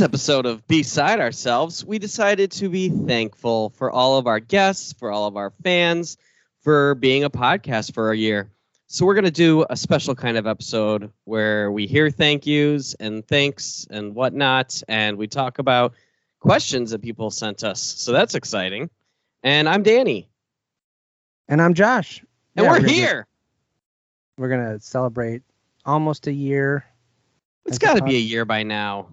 This episode of Beside Ourselves, we decided to be thankful for all of our guests, for all of our fans, for being a podcast for a year. So, we're going to do a special kind of episode where we hear thank yous and thanks and whatnot, and we talk about questions that people sent us. So, that's exciting. And I'm Danny. And I'm Josh. And Yeah, we're gonna- here. We're gonna celebrate almost a year. It's got to be a year by now.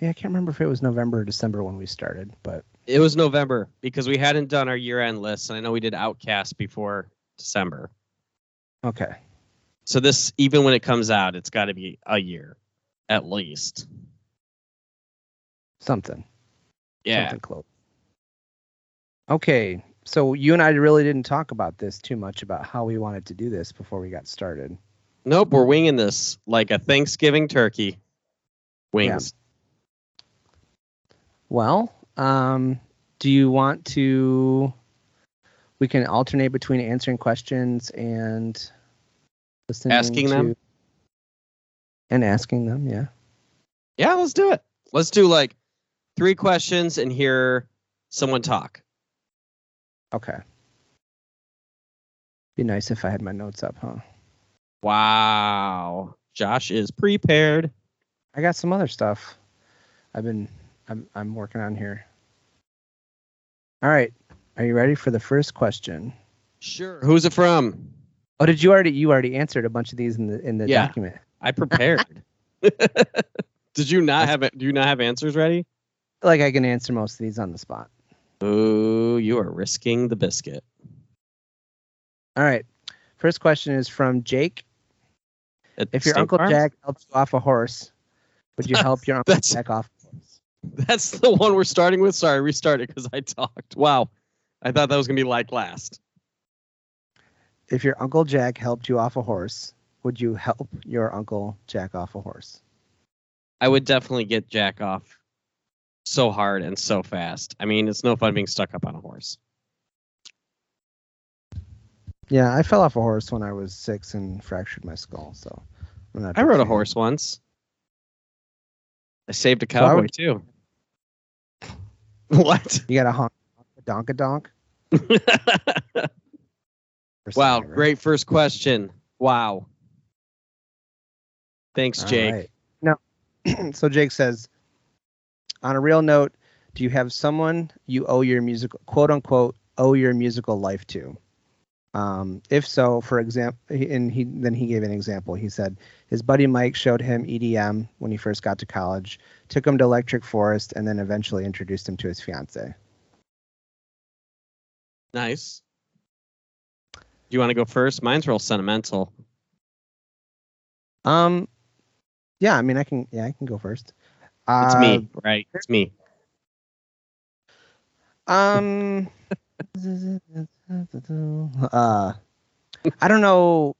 Yeah, I can't remember if it was November or December when we started, but It was November because we hadn't done our year end list. And I know we did Outcast before December. okay. So this, even when it comes out, it's got to be a year, at least. Something. Yeah. Something close. Okay. So you and I really didn't talk about this too much about how we wanted to do this before we got started. Nope, we're winging this like a Thanksgiving turkey. Wings. Well, um, do you want to? We can alternate between answering questions and listening Asking them? and asking them. Yeah. Yeah, let's do it. Let's do like three questions and hear someone talk. Okay. Be nice if I had my notes up, huh? Wow. Josh is prepared. I got some other stuff. I've been I'm I'm working on here. All right. Are you ready for the first question? Sure. Who's it from? Oh, did you already you already answered a bunch of these in the in the Yeah. document? I prepared. Did you not have? Do you not have answers ready? Like I can answer most of these on the spot. Ooh, you are risking the biscuit. All right. First question is from Jake. At If your State Uncle Farm? Jack helps you off a horse, would you help your Uncle Jack off a horse? That's the one we're starting with. Sorry, restart it because I talked. Wow. I thought that was gonna be like last. If your Uncle Jack helped you off a horse, would you help your Uncle Jack off a horse? I would definitely get Jack off so hard and so fast. I mean, it's no fun being stuck up on a horse. Yeah, I fell off a horse when I was six and fractured my skull. So I'm not. I rode a horse once. I saved a So cowboy would- too. What? You got a honk, a donk, a donk. wow, great first question. Wow. Thanks, Jake. No. so Jake says, on a real note, do you have someone you owe your musical quote unquote owe your musical life to? Um, if so, for example, and he then he gave an example. He said his buddy Mike showed him EDM when he first got to college, took him to Electric Forest, and then eventually introduced him to his fiance. Nice. Do you want to go first? Mine's real sentimental. Um, yeah, I mean, I can, yeah, I can go first. It's Uh, me, right? It's me. Um, uh, I don't know.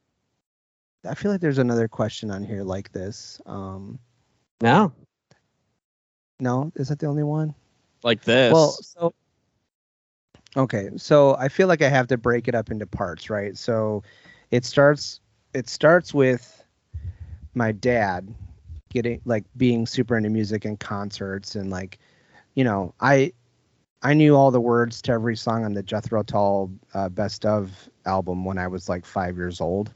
I feel like there's another question on here like this. Um, No, no, is that the only one? like this. Well, so okay, so I feel like I have to break it up into parts, right? So it starts it starts with my dad getting like being super into music and concerts and like you know, I I knew all the words to every song on the Jethro Tull uh, Best of album when I was like 5 years old.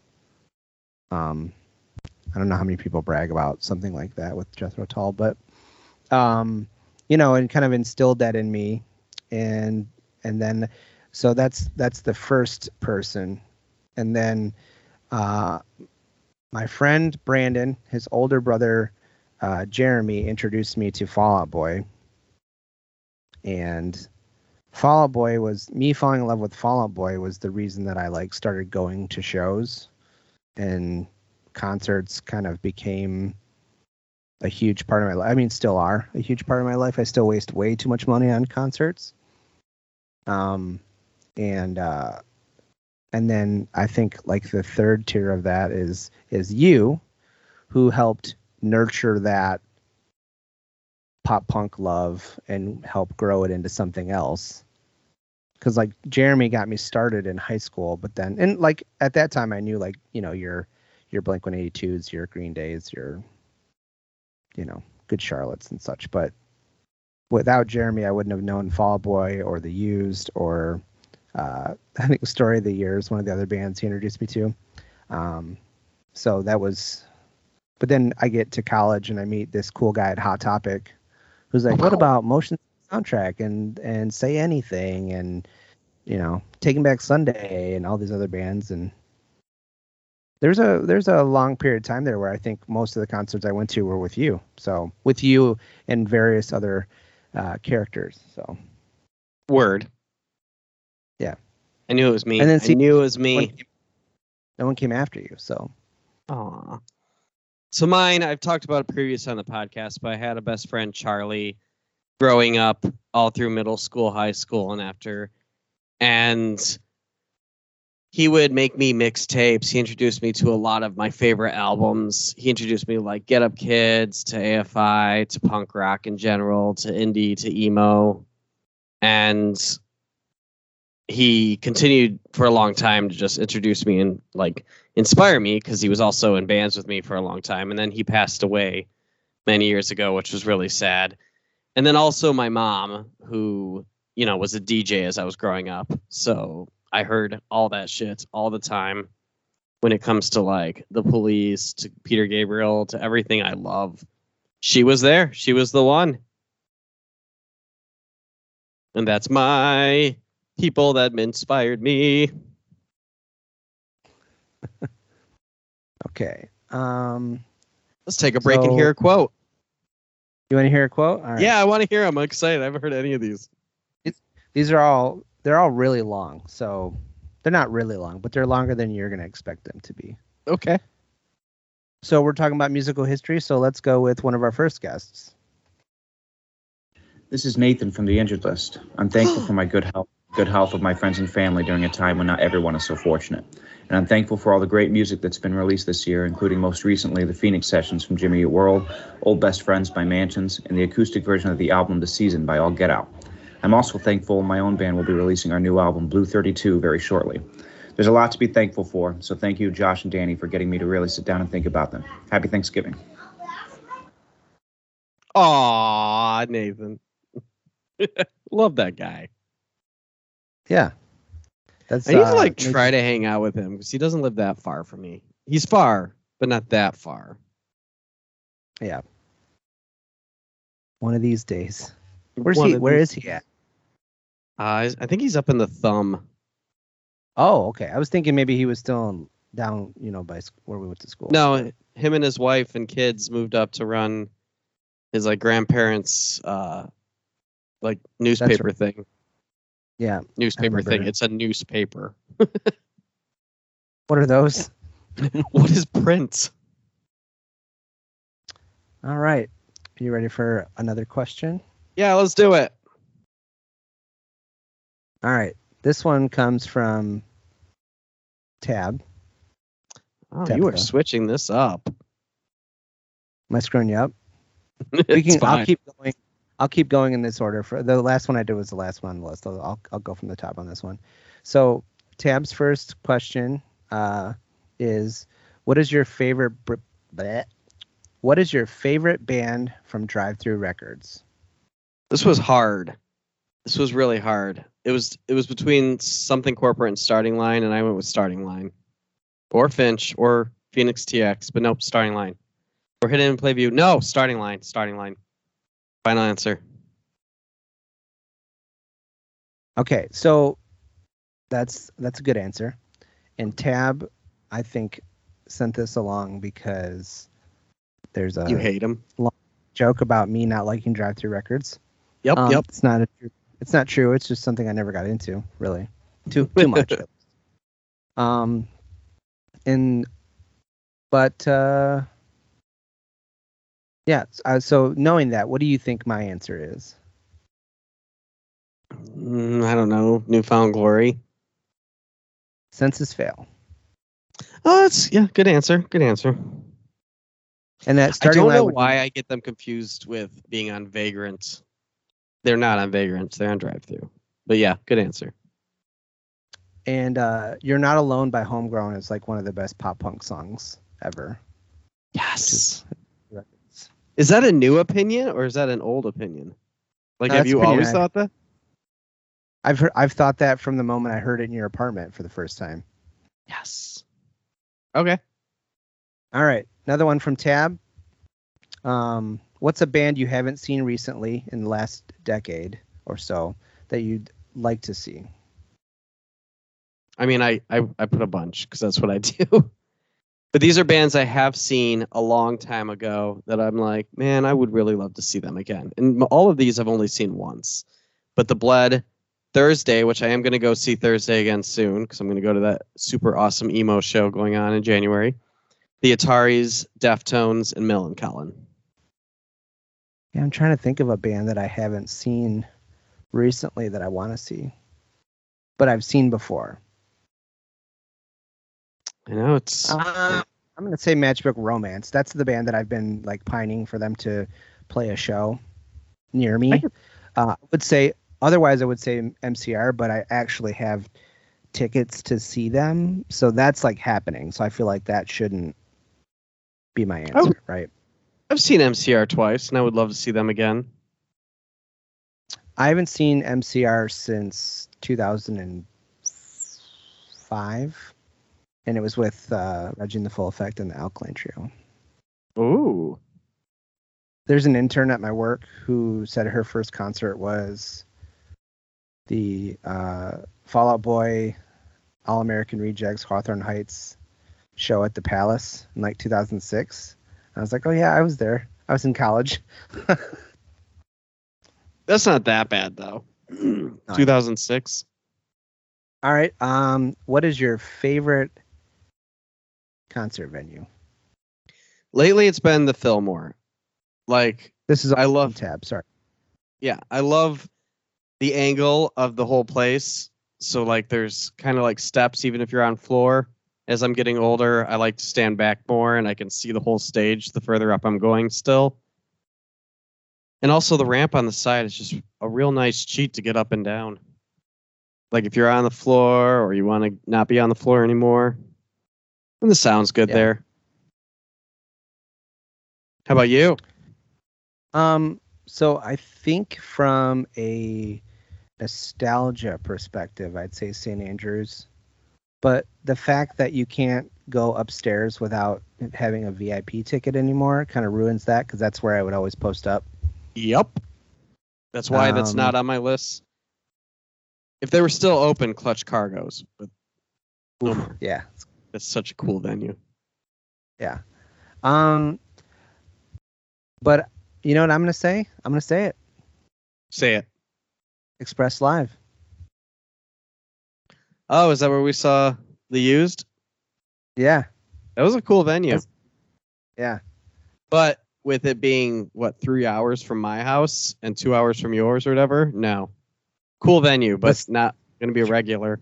Um I don't know how many people brag about something like that with Jethro Tull, but um you know, and kind of instilled that in me, and and then so that's that's the first person, and then uh, my friend Brandon, his older brother uh, Jeremy, introduced me to Fall Out Boy, and Fall Out Boy was me falling in love with Fall Out Boy was the reason that I like started going to shows, and concerts kind of became a huge part of my life. I mean, still are a huge part of my life. I still waste way too much money on concerts. Um, and uh, and then I think like the third tier of that is is you, who helped nurture that pop punk love and help grow it into something else. Because like Jeremy got me started in high school, but then and like at that time I knew like you know your your Blink One Eighty Twos, your Green Days, your you know, Good Charlottes and such. But without Jeremy, I wouldn't have known Fall Boy or The Used or uh, I think Story of the Year is one of the other bands he introduced me to. Um, so that was, but then I get to college and I meet this cool guy at Hot Topic who's like, what about motion soundtrack and, and say anything and, you know, Taking Back Sunday and all these other bands. And there's a, there's a long period of time there where I think most of the concerts I went to were with you. So with you and various other uh, characters. So Word. Yeah. I knew it was me. And then I see- knew it was me. no one came after you. So Aw. So mine, I've talked about it previous on the podcast, but I had a best friend Charlie growing up all through middle school, high school, and after. And he would make me mixtapes. He introduced me to a lot of my favorite albums. He introduced me to like Get Up Kids, to AFI, to punk rock in general, to indie, to emo. And he continued for a long time to just introduce me and like inspire me because he was also in bands with me for a long time and then he passed away many years ago which was really sad. And then also my mom who you know was a dj as i was growing up. So i heard all that shit all the time when it comes to like the police to peter gabriel to everything i love. She was there. She was the one. And that's my people that inspired me okay. Um, let's take a break and hear a quote you want to hear a quote? All right. Yeah, I want to hear. 'em. I'm excited. I haven't heard any of these. These are all they're all really long. So they're not really long, but they're longer than you're gonna expect them to be. Okay. So we're talking about musical history. So let's go with one of our first guests. This is Nathan from the Injured List. I'm thankful for my good health, good health of my friends and family during a time when not everyone is so fortunate. And I'm thankful for all the great music that's been released this year, including most recently the Phoenix Sessions from Jimmy Eat World, Old Best Friends by Mansions, and the acoustic version of the album The Season by All Get Out. I'm also thankful my own band will be releasing our new album Blue 32 very shortly. There's a lot to be thankful for, so thank you, Josh and Danny, for getting me to really sit down and think about them. Happy Thanksgiving. Aw, Nathan. Love that guy. Yeah. That's I need uh, to like try to hang out with him because he doesn't live that far from me. He's far, but not that far. Yeah. One of these days. Where's One he? Where is he at? Uh, I think he's up in the thumb. Oh, okay. I was thinking maybe he was still down, you know, by where we went to school. No, him and his wife and kids moved up to run his like grandparents' uh like newspaper thing. Yeah. Newspaper thing. It's a newspaper. What are those? what is print? All right. Are you ready for another question? Yeah, let's do it. All right. This one comes from Tab. Oh, you are switching this up. Am I screwing you up? We can, I'll keep going. I'll keep going in this order. For the last one I did was the last one on the list. I'll I'll, I'll go from the top on this one. So Tab's first question uh, is, what is your favorite? br- bleh. What is your favorite band from Drive Through Records? This was hard. This was really hard. It was it was between something corporate and starting line, and I went with starting line, or Finch, or Phoenix TX, but nope, starting line, or Hidden in Plain View. No, starting line, starting line. Final answer. Okay, so that's that's a good answer. And Tab, I think, sent this along because there's a you hate him. joke about me not liking Drive Through Records. Yep, Um, yep. It's not a, it's not true. It's just something I never got into, really. Too too much. um, and but uh, yeah. Uh, so knowing that, what do you think my answer is? Mm, I don't know. Newfound glory. Senses Fail. Oh, that's yeah. Good answer. Good answer. And that I don't know would why I get them confused with being on Vagrant. They're not on Vagrant. They're on Drive Through. But yeah, good answer. and uh, "You're Not Alone" by Homegrown is like one of the best pop punk songs ever. Yes. Is that a new opinion or is that an old opinion? Like, No, have you always thought that? I've heard, I've thought that from the moment I heard it in your apartment for the first time. Yes. Okay. All right, another one from Tab. Um, what's a band you haven't seen recently in the last decade or so that you'd like to see? I mean, I I, I put a bunch because that's what I do. But these are bands I have seen a long time ago that I'm like, man, I would really love to see them again. And all of these I've only seen once. But the Bled Thursday, which I am going to go see Thursday again soon because I'm going to go to that super awesome emo show going on in January. The Ataris, Deftones, and Millencolin. Yeah, I'm trying to think of a band that I haven't seen recently that I want to see, but I've seen before. I know it's Uh, I'm gonna say Matchbook Romance. That's the band that I've been like pining for them to play a show near me. could- Uh, I would say otherwise I would say MCR, but I actually have tickets to see them, so that's like happening. So I feel like that shouldn't be my answer, Oh. right? I've seen MCR twice, and I would love to see them again. I haven't seen MCR since 2005, and it was with uh, Reggie and the Full Effect and the Alkaline Trio. Ooh, there's an intern at my work who said her first concert was the uh, Fall Out Boy All American Rejects Hawthorne Heights show at the Palace in like 2006. I was like, oh yeah, I was there. I was in college. that's not that bad though. 2006. All right. Um, what is your favorite concert venue? Lately, it's been the Fillmore. Like, This is I love tab. Sorry. yeah, I love the angle of the whole place. So like there's kind of like steps even if you're on floor. As I'm getting older, I like to stand back more and I can see the whole stage the further up I'm going still. And also the ramp on the side is just a real nice cheat to get up and down. Like if you're on the floor or you want to not be on the floor anymore. And the sound's good Yeah. there. How about you? Um, so I think from a nostalgia perspective, I'd say St. Andrews. But the fact that you can't go upstairs without having a VIP ticket anymore kind of ruins that because that's where I would always post up. Yep. That's why that's Um, not on my list. If they were still open, Clutch Cargos, but no. Yeah. That's such a cool venue. Yeah. Um, but you know what I'm gonna say? I'm gonna say it. Say it. Express Live. Oh, is that where we saw the used? Yeah. That was a cool venue. That's- Yeah. But with it being what three hours from my house and two hours from yours or whatever, no. Cool venue, but That's- not gonna be a regular.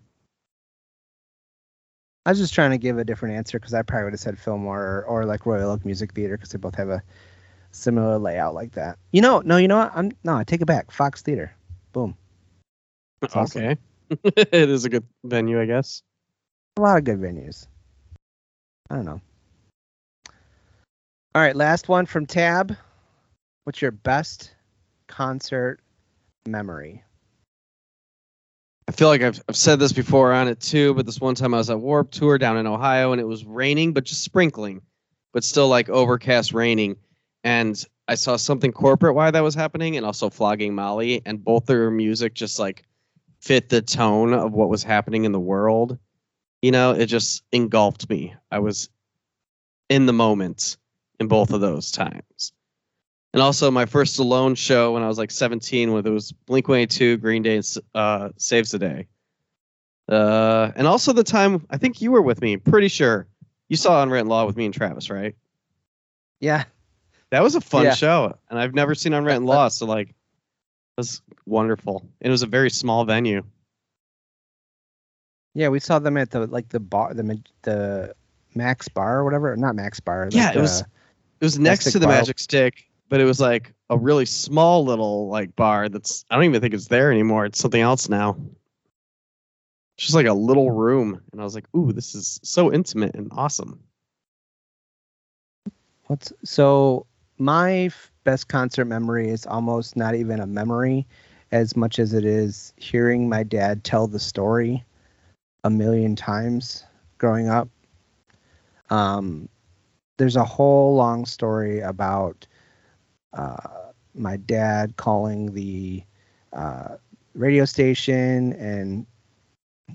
I was just trying to give a different answer because I probably would have said Fillmore or, or like Royal Oak Music Theater because they both have a similar layout like that. You know, no, you know what? I'm no, I take it back. Fox Theater. Boom. That's awesome. Okay. it is a good venue, I guess. A lot of good venues. I don't know. All right, last one from Tab. What's your best concert memory? I feel like I've, I've said this before on it too, but this one time I was at Warp Tour down in Ohio and it was raining, but just sprinkling, but still like overcast raining. And I saw something corporate why that was happening and also Flogging Molly, and both their music just like fit the tone of what was happening in the world. You know, it just engulfed me. I was in the moment in both of those times. And also my first alone show when I was like 17, with it was Blink 182, Green Day, and uh, Saves the Day. Uh, and also the time I think you were with me. Pretty sure you saw Unwritten Law with me and Travis, right? Yeah. That was a fun Yeah. show, and I've never seen Unwritten Law, so like, it was wonderful. It was a very small venue. Yeah, we saw them at the like the bar the the Max Bar or whatever. Not Max Bar. like Yeah, it the- was- It was next to the Bar. Magic Stick, but it was like a really small little like bar that's I don't even think it's there anymore. It's something else now. It's just like a little room, and I was like, "Ooh, this is so intimate and awesome." What's so my f- best concert memory is almost not even a memory as much as it is hearing my dad tell the story a million times growing up. Um, there's a whole long story about uh, my dad calling the uh, radio station and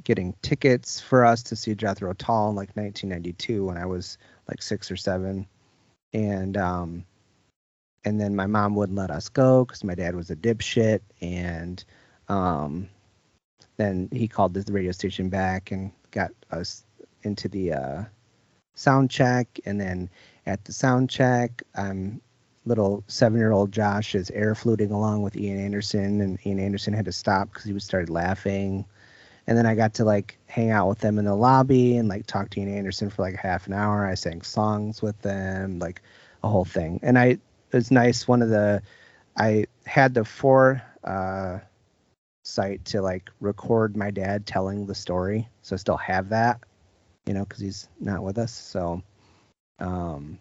getting tickets for us to see Jethro Tull in like 1992 when I was like six or seven, and um, and then my mom wouldn't let us go because my dad was a dipshit, and um, then he called the radio station back and got us into the uh, sound check, and then at the sound check, um, little seven-year-old Josh is air fluting along with Ian Anderson, and Ian Anderson had to stop because he was started laughing. And then I got to like hang out with them in the lobby and like talk to Ian Anderson for like half an hour. I sang songs with them, like a whole thing. And I it was nice. One of the I had the four uh, site to like record my dad telling the story, so I still have that, you know, because he's not with us. So, um,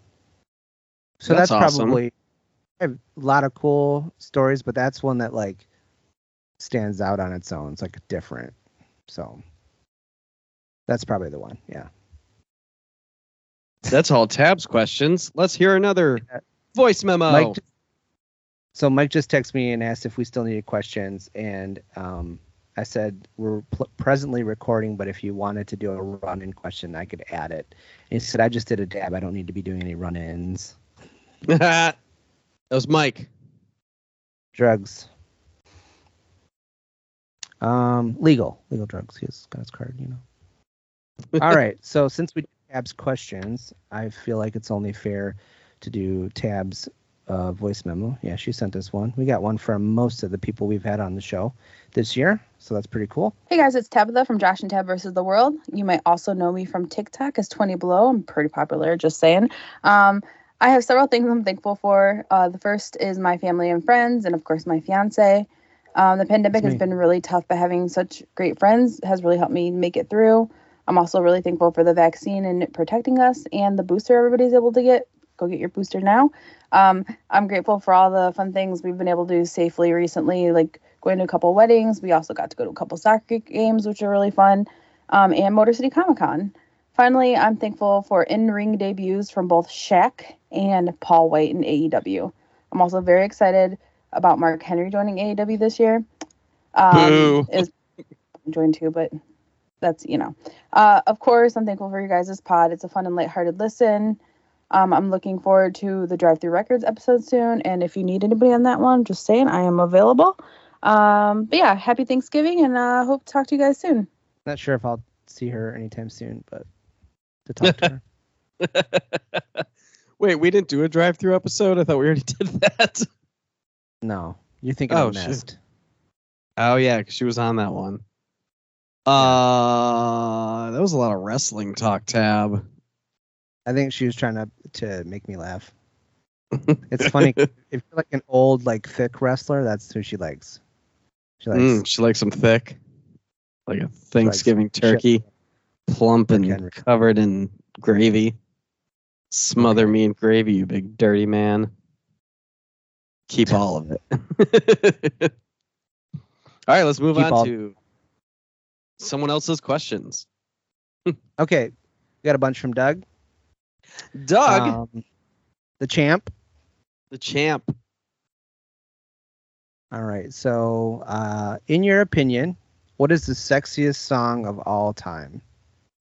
so That's that's, awesome. probably I have a lot of cool stories, but that's one that like stands out on its own. It's like different. So that's probably the one. Yeah. That's all Tab's questions. Let's hear another voice memo. Mike, so Mike just texted me and asked if we still needed questions, and um, I said we're pl- presently recording, but if you wanted to do a run-in question, I could add it. And he said I just did a dab. I don't need to be doing any run-ins. that was Mike. Drugs. Um, legal, legal drugs. He's got his card, you know. All right. So since we did Tab's questions, I feel like it's only fair to do Tab's uh, voice memo. Yeah, she sent us one. We got one from most of the people we've had on the show this year, so that's pretty cool. Hey guys, it's Tabitha from Josh and Tab versus the World. You might also know me from TikTok as 20 Below. I'm pretty popular, just saying. Um, I have several things I'm thankful for. Uh, the first is my family and friends, and of course, my fiance. Um, the pandemic has been really tough, but having such great friends has really helped me make it through. I'm also really thankful for the vaccine and it protecting us and the booster everybody's able to get. Go get your booster now. Um, I'm grateful for all the fun things we've been able to do safely recently, like going to a couple weddings. We also got to go to a couple soccer games, which are really fun, um, and Motor City Comic Con. Finally, I'm thankful for in ring debuts from both Shaq and Paul Wight in AEW. I'm also very excited about Mark Henry joining AEW this year. Um, Boo. is joined too, but that's you know. Uh, of course, I'm thankful for you guys' pod. It's a fun and lighthearted listen. Um, I'm looking forward to the Drive Through Records episode soon, and if you need anybody on that one, just saying I am available. Um, but yeah, happy Thanksgiving, and uh, hope to talk to you guys soon. Not sure if I'll see her anytime soon, but to talk to her. Wait, we didn't do a drive-through episode. I thought we already did that. No, you think thinking Oh, of shit. Nest. Oh yeah, 'cause she was on that one. Uh, that was a lot of wrestling talk. Tab. I think she was trying to to make me laugh. It's funny if you're like an old like thick wrestler, that's who she likes. She likes Mm, she likes them thick, like a Thanksgiving turkey, plump and Henry. covered in gravy. Smother me in gravy, you big dirty man. Keep all of it. all right, let's move Keep on all- to someone else's questions. okay. We got a bunch from Doug. Doug, Um, the champ. the champ. All right. So, uh, in your opinion, what is the sexiest song of all time?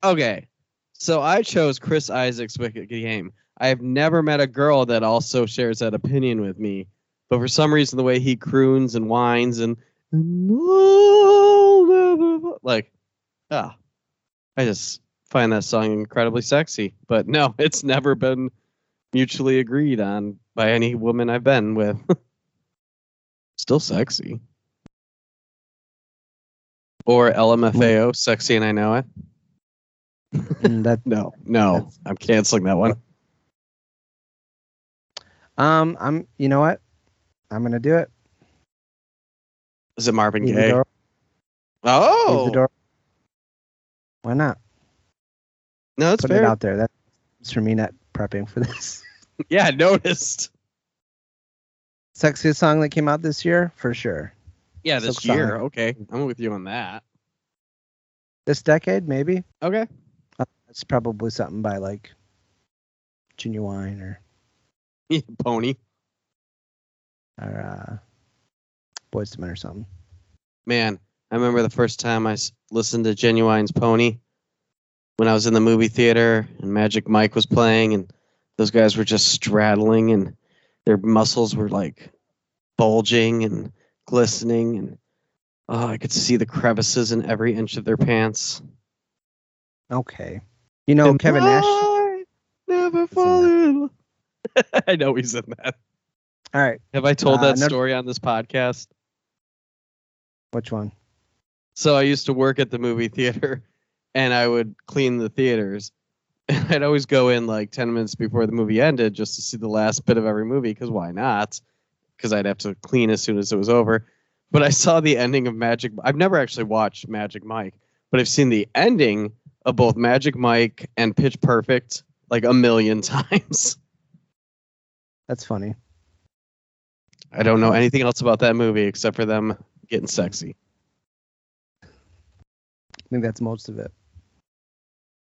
Okay. So I chose Chris Isaak's Wicked Game. I have never met a girl that also shares that opinion with me. But for some reason, the way he croons and whines and like, ah, I just find that song incredibly sexy. But no, it's never been mutually agreed on by any woman I've been with. Still sexy. Or LMFAO, sexy and I know it. Mm, that No, no, I'm canceling that one. um, I'm. You know what? I'm gonna do it. Is it Marvin Leave Gaye? Oh, the door. Why not? no, that's Put it out there. That's for me not prepping for this. Yeah, I noticed. Sexiest song that came out this year, for sure. Yeah, this Silk year. Sonic. Okay, I'm with you on that. This decade, maybe. Okay. It's probably something by like Ginuwine or Pony. or uh, Boyz II Men or something. Man, I remember the first time I listened to Ginuwine's Pony when I was in the movie theater and Magic Mike was playing, and those guys were just straddling, and their muscles were like bulging and glistening, and oh, I could see the crevices in every inch of their pants. Okay. You know And Kevin Nash. I never fall in. love. I know he's in that. All right. Have I told Uh, that never- story on this podcast? Which one? So I used to work at the movie theater and I would clean the theaters. And I'd always go in like 10 minutes before the movie ended just to see the last bit of every movie because why not? Because I'd have to clean as soon as it was over. But I saw the ending of Magic. I've never actually watched Magic Mike, but I've seen the ending of both Magic Mike and Pitch Perfect like a million times. That's funny. I don't know anything else about that movie except for them getting sexy. I think that's most of it.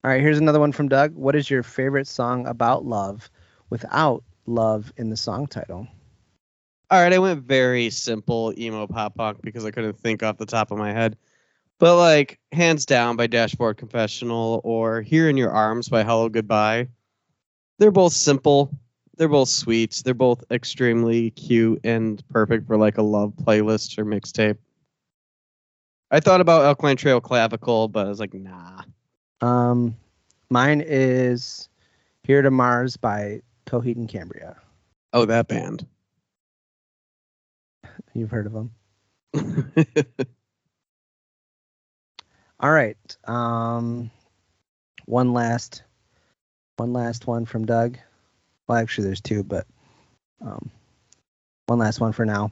All right, here's another one from Doug. What is your favorite song about love without love in the song title? All right, I went very simple emo pop punk because I couldn't think off the top of my head. But like hands down by Dashboard Confessional or Here in Your Arms by Hellogoodbye. They're both simple. They're both sweet. They're both extremely cute and perfect for like a love playlist or mixtape. I thought about Alkaline Trio Clavicle, but I was like, nah. Um, mine is Here to Mars by Coheed and Cambria. Oh, that band. You've heard of them. All right. Um, one last, one last one from Doug. Well, actually, there's two, but um, one last one for now.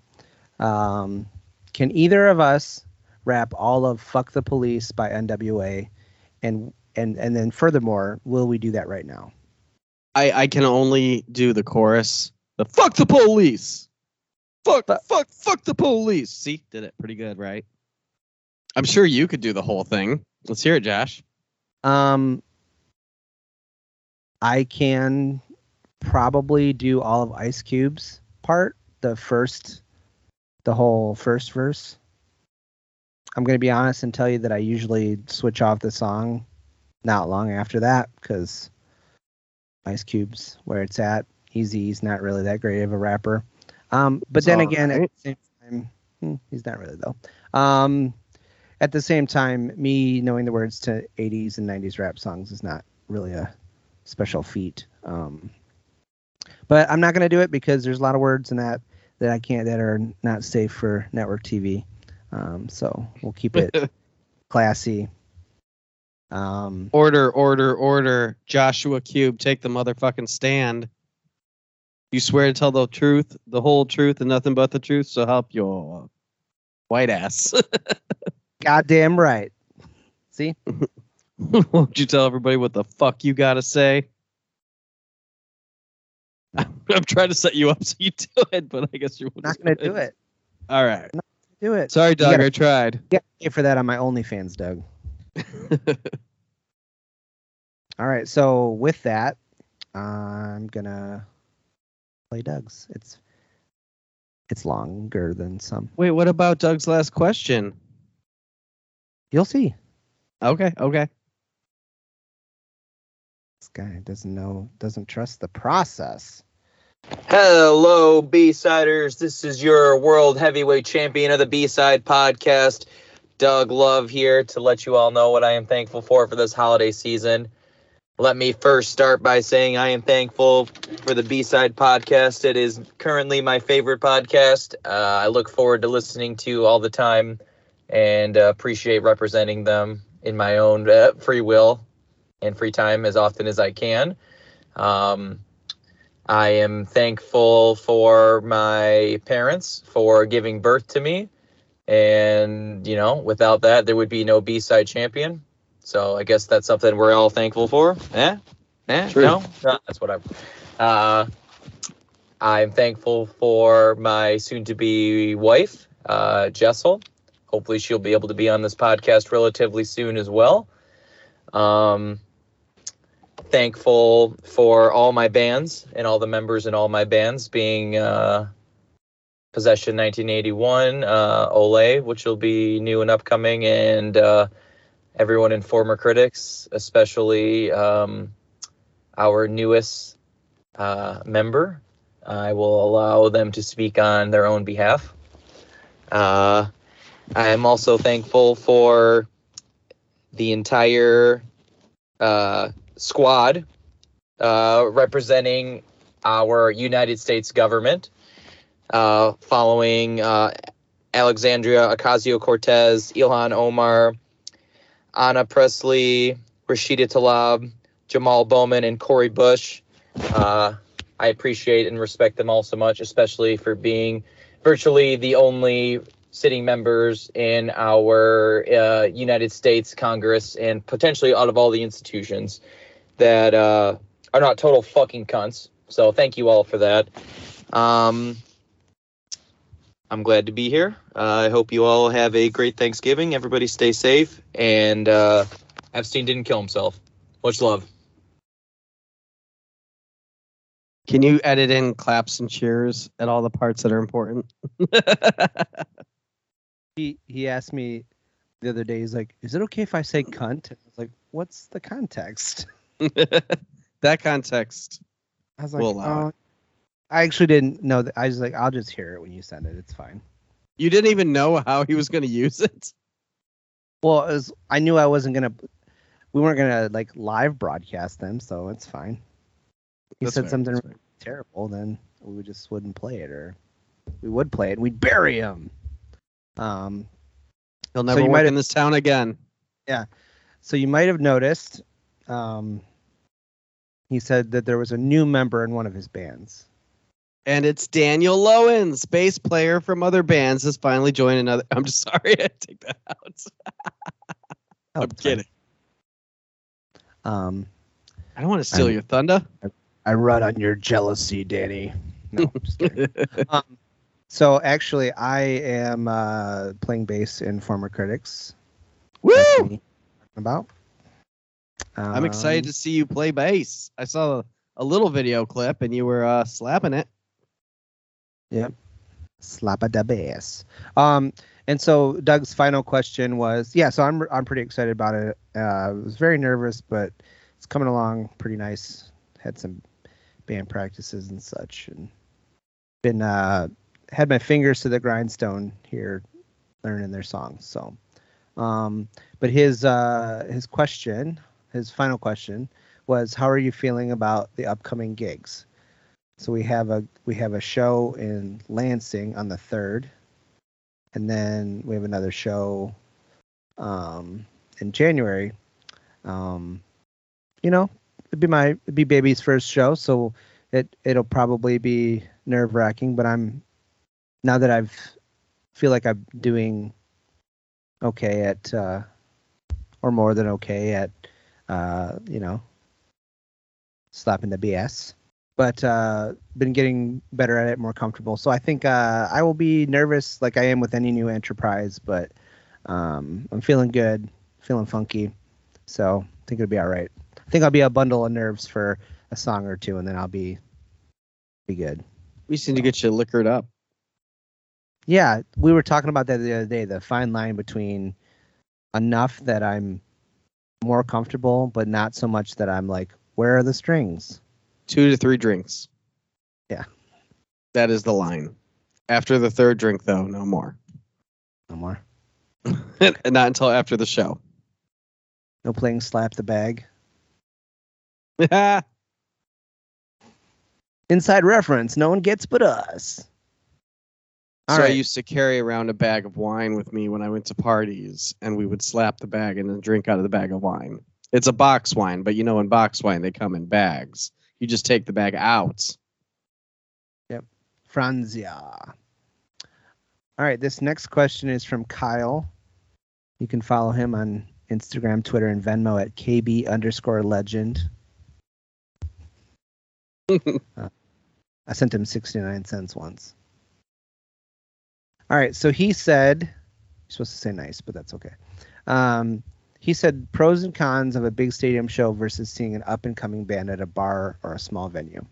Um, can either of us rap all of "Fuck the Police" by N.W.A. and and and then furthermore, will we do that right now? I, I can only do the chorus. The fuck the police. Fuck, fuck, fuck the police. See, did it pretty good, right? I'm sure you could do the whole thing. Let's hear it, Josh. Um, I can probably do all of Ice Cube's part, the first, the whole first verse. I'm gonna be honest and tell you that I usually switch off the song not long after that because Ice Cube's where it's at. Eazy's not really that great of a rapper. Um, but It's then all again, at the same time, hmm, he's not really though. Um, at the same time, me knowing the words to 80s and 90s rap songs is not really a special feat. Um, but I'm not gonna do it because there's a lot of words in that that I can't that are not safe for network TV. Um, so we'll keep it classy. Um, Order, order, order. Joshua Cube, take the motherfucking stand. You swear to tell the truth, the whole truth, and nothing but the truth, so help your white ass. goddamn right. See, Won't you tell everybody what the fuck you gotta say? I'm trying to set you up so you do it, but I guess you're not gonna do it. All right. Do it. Sorry, Doug. gotta- I tried. Yeah, pay for that on my OnlyFans, Doug. All right. So with that, I'm gonna play Doug's. It's it's longer than some. Wait, what about Doug's last question? You'll see. Okay, okay. This guy doesn't know, doesn't trust the process. Hello, B-Siders. This is your world heavyweight champion of the B-Side podcast, Doug Love here to let you all know what I am thankful for for this holiday season. Let me first start by saying I am thankful for the B-Side podcast. It is currently my favorite podcast. Uh, I look forward to listening to all the time and uh, appreciate representing them in my own uh, free will and free time as often as I can. Um, I am thankful for my parents for giving birth to me. And, you know, without that, there would be no B side champion. So I guess that's something we're all thankful for. Eh? Eh? True. No? No, that's what I'm. Uh, I'm thankful for my soon to be wife, uh, Jessel. Hopefully, she'll be able to be on this podcast relatively soon as well. Um, thankful for all my bands and all the members in all my bands being uh, Possession 1981, uh, which will be new and upcoming, and uh, everyone in Former Critics, especially um, our newest uh, member. I will allow them to speak on their own behalf. Uh, I am also thankful for the entire uh, squad uh, representing our United States government, uh, following uh, Alexandria Ocasio Cortez, Ilhan Omar, Ayanna Pressley, Rashida Tlaib, Jamal Bowman, and Cori Bush. Uh, I appreciate and respect them all so much, especially for being virtually the only sitting members in our uh, United States Congress and potentially out of all the institutions that uh, are not total fucking cunts. So thank you all for that. Um, I'm glad to be here. Uh, I hope you all have a great Thanksgiving. Everybody stay safe. And uh, Epstein didn't kill himself. Much love. Can you edit in claps and cheers at all the parts that are important? He he asked me the other day. He's like, "Is it okay if I say cunt?" I was like, "What's the context?" that context. I was like, We'll "Oh." I actually didn't know that. I was like, "I'll just hear it when you send it. It's fine." You didn't even know how he was going to use it. Well, it was, I knew I wasn't gonna. We weren't gonna like live broadcast them, so it's fine. He That's said fair, something terrible, then we just wouldn't play it, or we would play it. and We'd bury him. Um, He'll never you work in this town again. Yeah. So you might have noticed. Um, he said that there was a new member in one of his bands. And it's Daniel Lowens, bass player from other bands, has finally joined another. I'm just sorry, I take that out. Oh, I'm fine. kidding. Um, I don't want to steal I'm- your thunder. I run on your jealousy, Danny. No, I'm just kidding. um, so actually, I am uh, playing bass in Former Critics. Woo! That's me talking About. I'm excited Um, to see you play bass. I saw a, a little video clip and you were uh, slapping it. slap a da bass. Um, and so Doug's final question was, yeah, so I'm I'm pretty excited about it. Uh, I was very nervous, but it's coming along pretty nice. Had some band practices and such, and been uh, had my fingers to the grindstone here, learning their songs. So, um, but his uh, his question, his final question was, how are you feeling about the upcoming gigs? So we have a we have a show in Lansing on the third, and then we have another show um, in January. Um, you know, it'd be my it'd be baby's first show, so it it'll probably be nerve wracking. But I'm now that I've feel like I'm doing okay at uh, or more than okay at uh, you know slapping the BS but uh, been getting better at it, more comfortable. So I think uh, I will be nervous like I am with any new enterprise, but um, I'm feeling good, feeling funky. So I think it'll be all right. I think I'll be a bundle of nerves for a song or two, and then I'll be be good. We need to get you liquored up. Yeah, we were talking about that the other day. The fine line between enough that I'm more comfortable, but not so much that I'm like, where are the strings? Two to three drinks. Yeah. That is the line. After the third drink, though, no more. No more. and not until after the show. No playing slap the bag. Inside reference, no one gets but us. All I right. used to carry around a bag of wine with me when I went to parties, and we would slap the bag and then drink out of the bag of wine. It's a box wine, but you know, in box wine, they come in bags. You just take the bag out. Yep. Franzia. All right, this next question is from Kyle. You can follow him on Instagram, Twitter, and Venmo at KB underscore legend. Uh, I sent him 69 cents once. All right, so he said, you're supposed to say nice, but that's okay. Um, he said pros and cons of a big stadium show versus seeing an up and coming band at a bar or a small venue.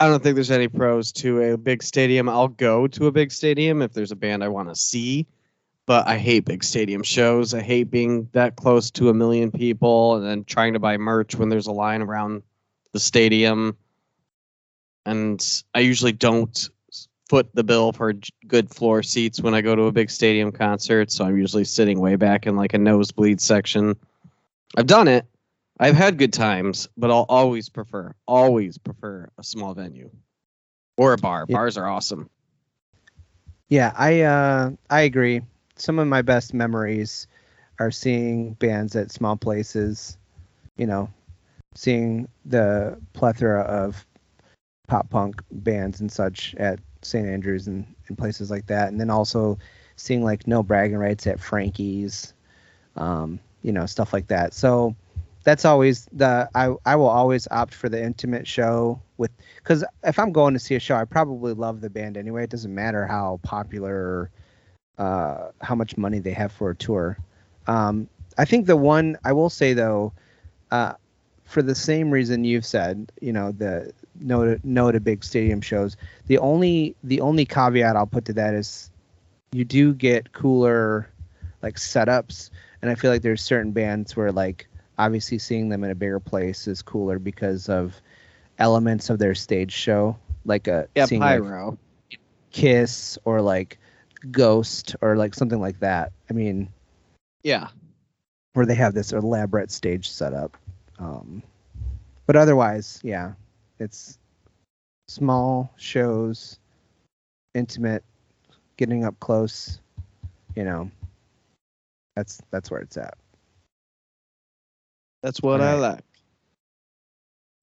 I don't think there's any pros to a big stadium. I'll go to a big stadium if there's a band I want to see, but I hate big stadium shows. I hate being that close to a million people and then trying to buy merch when there's a line around the stadium. And I usually don't foot the bill for good floor seats when I go to a big stadium concert, so I'm usually sitting way back in like a nosebleed section. I've done it. I've had good times, but I'll always prefer, always prefer a small venue or a bar. Yeah. Bars are awesome. Yeah, I uh, I agree. Some of my best memories are seeing bands at small places. You know, seeing the plethora of pop punk bands and such at St. Andrews and, and places like that, and then also seeing like no bragging rights at Frankie's, um, you know, stuff like that. So that's always the I I will always opt for the intimate show with because if I'm going to see a show, I probably love the band anyway. It doesn't matter how popular or uh, how much money they have for a tour. Um, I think the one I will say though, uh, for the same reason you've said, you know, the no to, no to big stadium shows. The only the only caveat I'll put to that is you do get cooler like setups, and I feel like there's certain bands where like obviously seeing them in a bigger place is cooler because of elements of their stage show, like a Yeah, seeing like, pyro. Kiss or like Ghost or like something like that. I mean, yeah. where they have this elaborate stage setup. Um, but otherwise, yeah, it's small shows, intimate, getting up close. You know, that's that's where it's at. That's what I like.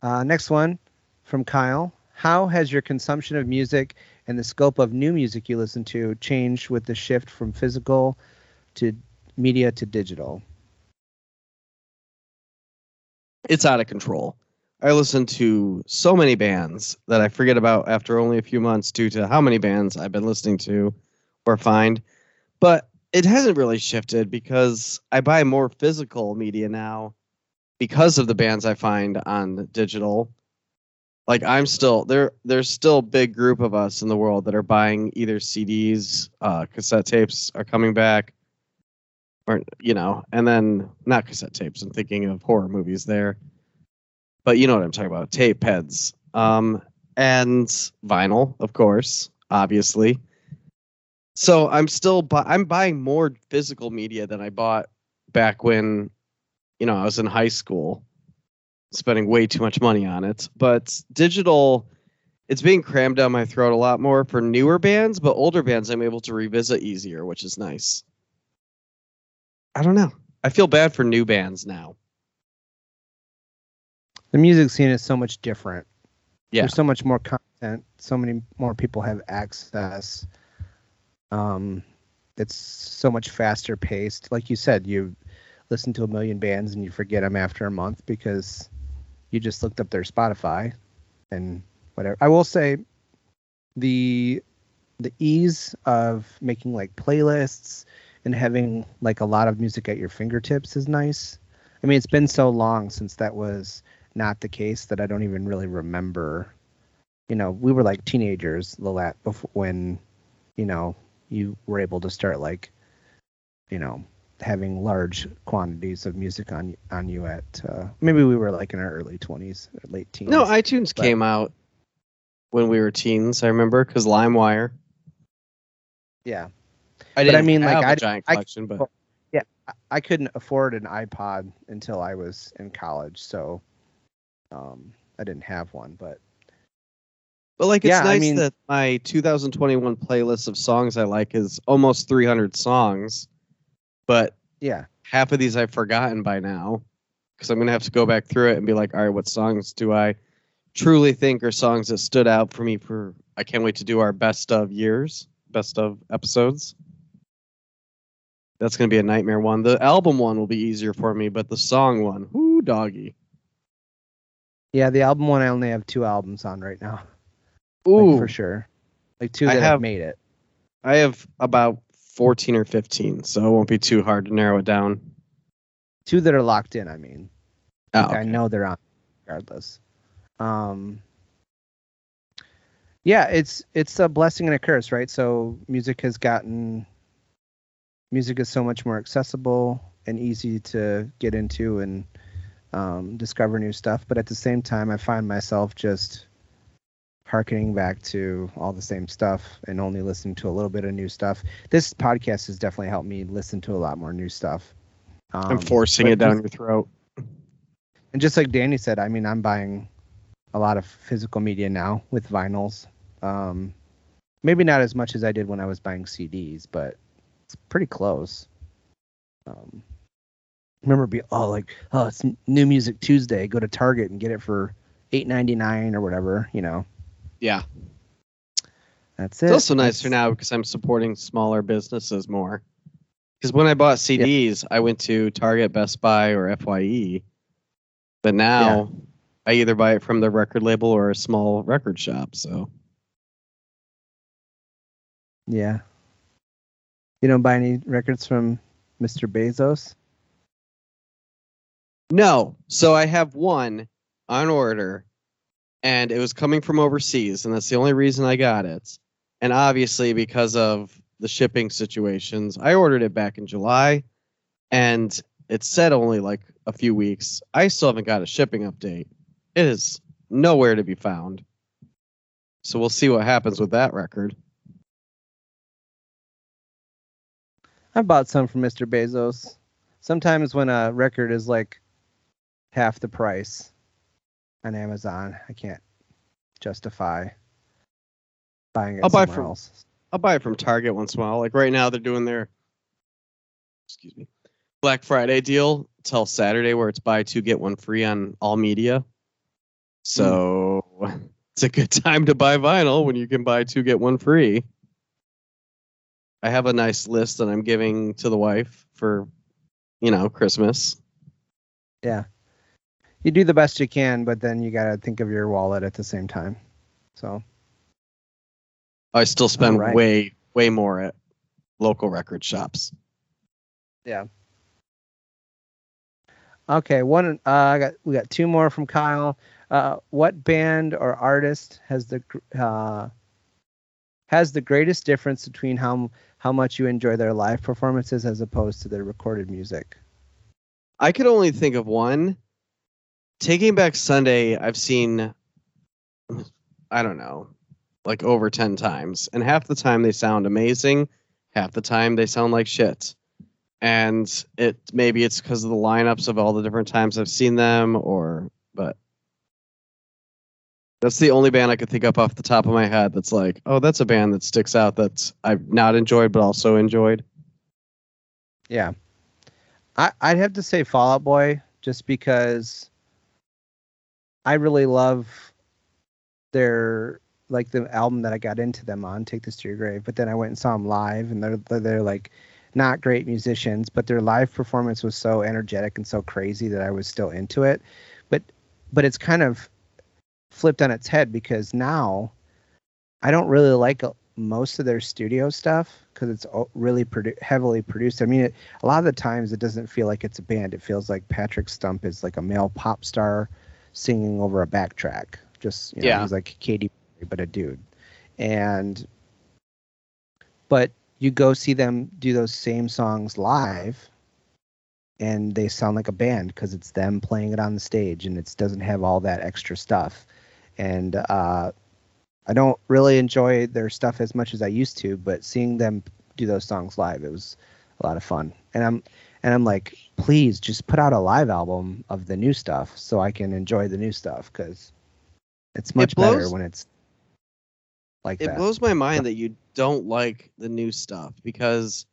Uh, next one from Kyle. How has your consumption of music and the scope of new music you listen to changed with the shift from physical to media to digital? It's out of control. I listen to so many bands that I forget about after only a few months due to how many bands I've been listening to or find. But it hasn't really shifted because I buy more physical media now because of the bands I find on digital. Like I'm still there there's still a big group of us in the world that are buying either CDs, uh, cassette tapes are coming back or you know, and then not cassette tapes. I'm thinking of horror movies there, but you know what I'm talking about. Tape heads, um, and vinyl, of course, obviously. So I'm still bu- I'm buying more physical media than I bought back when, you know, I was in high school, spending way too much money on it. But digital, it's being crammed down my throat a lot more for newer bands, but older bands I'm able to revisit easier, which is nice. I don't know. I feel bad for new bands now. The music scene is so much different. Yeah. There's so much more content. So many more people have access. Um, it's so much faster paced. Like you said, you listen to a million bands and you forget them after a month because you just looked up their Spotify and whatever. I will say the the ease of making like playlists and having like a lot of music at your fingertips is nice. I mean, it's been so long since that was not the case that I don't even really remember. You know, we were like teenagers, the lat before when, you know, you were able to start like, you know, having large quantities of music on on you at uh, maybe we were like in our early twenties, late teens. No, iTunes But- came out when we were teens. I remember because LimeWire. yeah, I I didn't mean, like, have a I- giant I- collection, but I- I couldn't afford an iPod until I was in college, so um, I didn't have one. But but like it's Yeah, I nice mean- that my 2021 playlist of songs I like is almost 300 songs, but yeah, half of these I've forgotten by now because I'm gonna have to go back through it and be like, all right, what songs do I truly think are songs that stood out for me? For I can't wait to do our best of years, best of episodes. That's gonna be a nightmare one. The album one will be easier for me, but the song one, whoo, doggy. Yeah, the album one I only have two albums on right now. Ooh, like, for sure. Like two I that have- have made it. I have about 14 or 15, so it won't be too hard to narrow it down. Two that are locked in. I mean, Oh, Like, I know they're on regardless. Um, yeah, it's it's a blessing and a curse, right? So music has gotten music is so much more accessible and easy to get into and um, discover new stuff. But at the same time, I find myself just harkening back to all the same stuff and only listening to a little bit of new stuff. This podcast has definitely helped me listen to a lot more new stuff. Um, I'm forcing it down just- your throat. and just like Danny said, I mean, I'm buying a lot of physical media now with vinyls. Um, maybe not as much as I did when I was buying CDs, but it's pretty close. Um, remember, be oh like oh it's New Music Tuesday. Go to Target and get it for eight ninety nine or whatever. You know, Yeah. that's it. It's also nicer now because I'm supporting smaller businesses more. Because when I bought CDs, I went to Target, Best Buy, or FYE. But now I either buy it from the record label or a small record shop. So Yeah. You don't buy any records from Mr. Bezos? No. So I have one on order, and it was coming from overseas, and that's the only reason I got it. And obviously because of the shipping situations, I ordered it back in July, and it said only like a few weeks. I still haven't got a shipping update. It is nowhere to be found. So we'll see what happens with that record. I bought some from Mr. Bezos. Sometimes when a record is like half the price on Amazon, I can't justify buying it I'll buy from- else. I'll buy it from Target once in a while. Like right now, they're doing their excuse me Black Friday deal till Saturday, where it's buy two get one free on all media. So it's a good time to buy vinyl when you can buy two get one free. I have a nice list that I'm giving to the wife for, you know, Christmas. Yeah. You do the best you can, but then you got to think of your wallet at the same time. So, I still spend Alright. way way more at local record shops. Yeah. Okay, one uh I got we got two more from Kyle. Uh what band or artist has the uh has the greatest difference between how how much you enjoy their live performances as opposed to their recorded music? I could only think of one. Taking Back Sunday, I've seen, I don't know, like over 10 times. And half the time they sound amazing, half the time they sound like shit. And it maybe it's because of the lineups of all the different times I've seen them, or, but that's the only band I could think up off the top of my head that's like, oh, that's a band that sticks out that I've not enjoyed, but also enjoyed. Yeah. I, I'd have to say Fall Out Boy just because I really love their like the album that I got into them on, Take This to Your Grave. But then I went and saw them live, and they're they're, like not great musicians, but their live performance was so energetic and so crazy that I was still into it. But but it's kind of flipped on its head because now I don't really like uh, most of their studio stuff because it's really produ- heavily produced. I mean, it, a lot of the times it doesn't feel like it's a band. It feels like Patrick Stump is like a male pop star singing over a backtrack. Just you know, Yeah. he's like Katy Perry, but a dude. And but you go see them do those same songs live and they sound like a band because it's them playing it on the stage and it doesn't have all that extra stuff and uh, i don't really enjoy their stuff as much as i used to but seeing them do those songs live it was a lot of fun and i'm and i'm like please just put out a live album of the new stuff so i can enjoy the new stuff because it's much better blows- when it's like it that blows my mind that you don't like the new stuff because